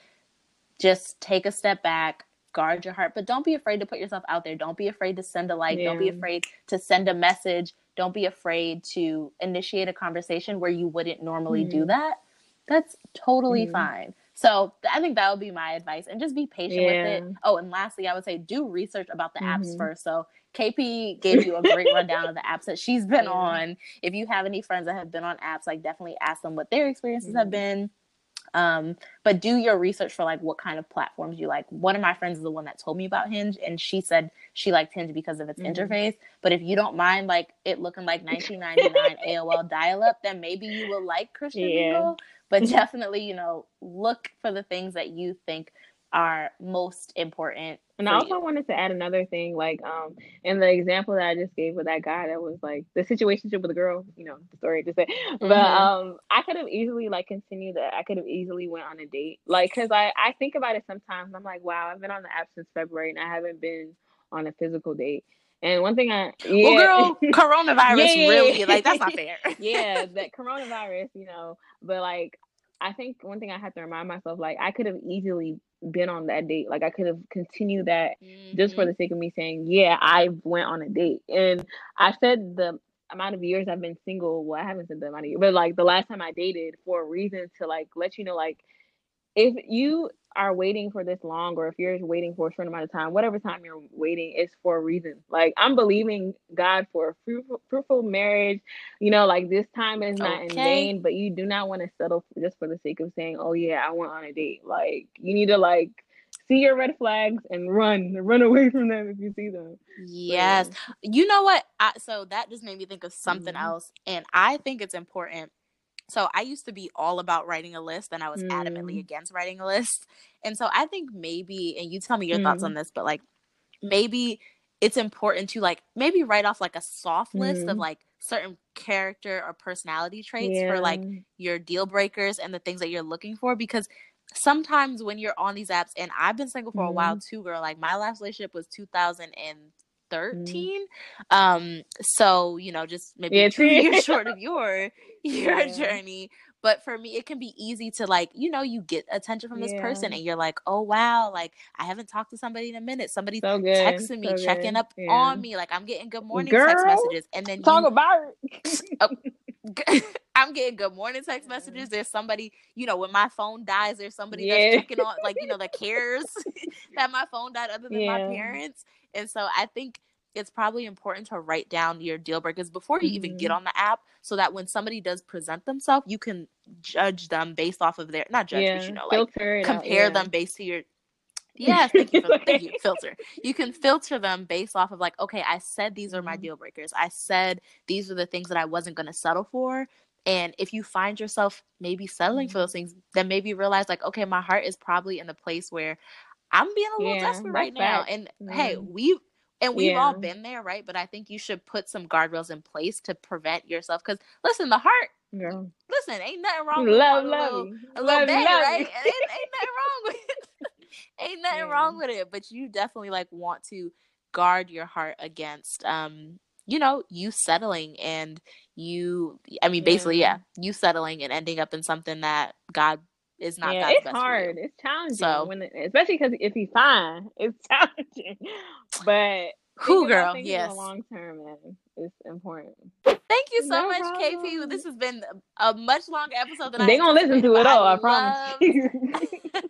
just take a step back, guard your heart, but don't be afraid to put yourself out there. Don't be afraid to send a like. Yeah. Don't be afraid to send a message. Don't be afraid to initiate a conversation where you wouldn't normally mm-hmm. do that. That's totally mm-hmm. fine. So I think that would be my advice, and just be patient yeah. with it. Oh, and lastly, I would say do research about the mm-hmm. apps first. So KP gave you a great rundown of the apps that she's been yeah. on. If you have any friends that have been on apps, like definitely ask them what their experiences mm-hmm. have been. Um, but do your research for like what kind of platforms you like. One of my friends is the one that told me about Hinge, and she said she liked Hinge because of its mm-hmm. interface. But if you don't mind like it looking like 1999 AOL dial-up, then maybe you will like Christian yeah. But definitely, you know, look for the things that you think are most important. And I also you. wanted to add another thing, like um, in the example that I just gave with that guy that was like the situation with the girl, you know, the story to say. Mm-hmm. But um, I could have easily like continued that. I could have easily went on a date, like, cause I I think about it sometimes. I'm like, wow, I've been on the app since February and I haven't been on a physical date. And one thing I yeah. Well, girl, coronavirus yeah, really like that's not fair. yeah, that coronavirus, you know. But like I think one thing I have to remind myself, like I could have easily been on that date. Like I could have continued that mm-hmm. just for mm-hmm. the sake of me saying, yeah, I went on a date. And I said the amount of years I've been single. Well, I haven't said the amount of years, but like the last time I dated for a reason to like let you know, like if you are waiting for this long or if you're waiting for a certain amount of time, whatever time you're waiting is for a reason. Like I'm believing God for a fruitful, fruitful marriage. You know, like this time is not okay. in vain, but you do not want to settle just for the sake of saying, "Oh yeah, I went on a date." Like you need to like see your red flags and run, run away from them if you see them. Yes, you know what? I, so that just made me think of something mm-hmm. else, and I think it's important so I used to be all about writing a list and I was mm. adamantly against writing a list. And so I think maybe and you tell me your mm. thoughts on this, but like maybe it's important to like maybe write off like a soft list mm. of like certain character or personality traits yeah. for like your deal breakers and the things that you're looking for because sometimes when you're on these apps and I've been single for a while mm-hmm. too girl like my last relationship was 2000 and 13 mm. um so you know just maybe yeah, two years short of your your yeah. journey but for me it can be easy to like you know you get attention from this yeah. person and you're like oh wow like i haven't talked to somebody in a minute somebody so texting me so checking up on me like i'm getting good morning Girl, text messages and then talk you, about oh, I'm getting good morning text messages. There's somebody, you know, when my phone dies, there's somebody yeah. that's checking on, like, you know, that cares that my phone died other than yeah. my parents. And so I think it's probably important to write down your deal breakers before you mm-hmm. even get mm-hmm. on the app so that when somebody does present themselves, you can judge them based off of their, not judge, yeah. but you know, like compare out, yeah. them based to your, yeah, thank you, for, thank you, filter. You can filter them based off of like, okay, I said these are my mm-hmm. deal breakers. I said these are the things that I wasn't going to settle for. And if you find yourself maybe settling for those mm-hmm. things, then maybe realize like, okay, my heart is probably in the place where I'm being a little yeah, desperate right now. And mm. hey, we and we've yeah. all been there, right? But I think you should put some guardrails in place to prevent yourself. Because listen, the heart. Yeah. Listen, ain't nothing wrong with love, love, a little, a little love, bang, love right? ain't, ain't nothing wrong with it. ain't nothing yeah. wrong with it. But you definitely like want to guard your heart against um you know you settling and you i mean basically yeah, yeah you settling and ending up in something that god is not yeah, it's hard it's challenging so, when it, especially because if he's fine it's challenging but who girl yes long term man it's important thank you so no much problem. kp this has been a much longer episode than they I gonna listen to it all i, I promise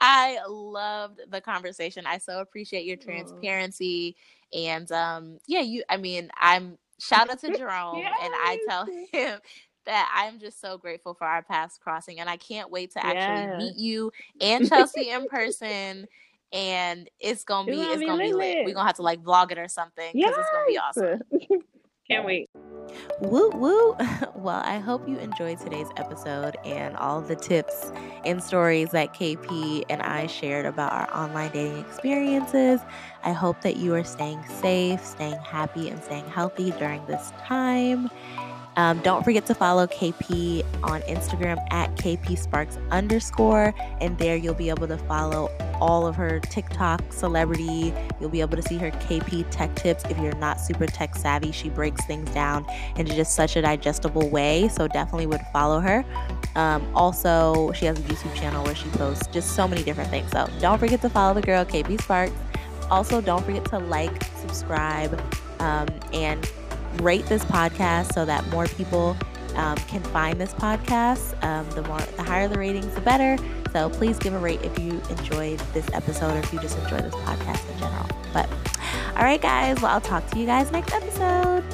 I loved the conversation. I so appreciate your transparency. And um, yeah, you I mean, I'm shout out to Jerome yes. and I tell him that I'm just so grateful for our past crossing and I can't wait to actually yes. meet you and Chelsea in person. And it's gonna be it's, gonna be lit. We're gonna have to like vlog it or something because yes. it's gonna be awesome. Can't wait. Woo woo. Well, I hope you enjoyed today's episode and all the tips and stories that KP and I shared about our online dating experiences. I hope that you are staying safe, staying happy, and staying healthy during this time. Um, don't forget to follow KP on Instagram at KP Sparks underscore, and there you'll be able to follow all of her TikTok celebrity. You'll be able to see her KP tech tips. If you're not super tech savvy, she breaks things down in just such a digestible way. So definitely would follow her. Um, also, she has a YouTube channel where she posts just so many different things. So don't forget to follow the girl KP Sparks. Also, don't forget to like, subscribe, um, and rate this podcast so that more people um, can find this podcast. Um, the more, the higher the ratings, the better. So please give a rate if you enjoyed this episode or if you just enjoy this podcast in general. But all right, guys. Well, I'll talk to you guys next episode.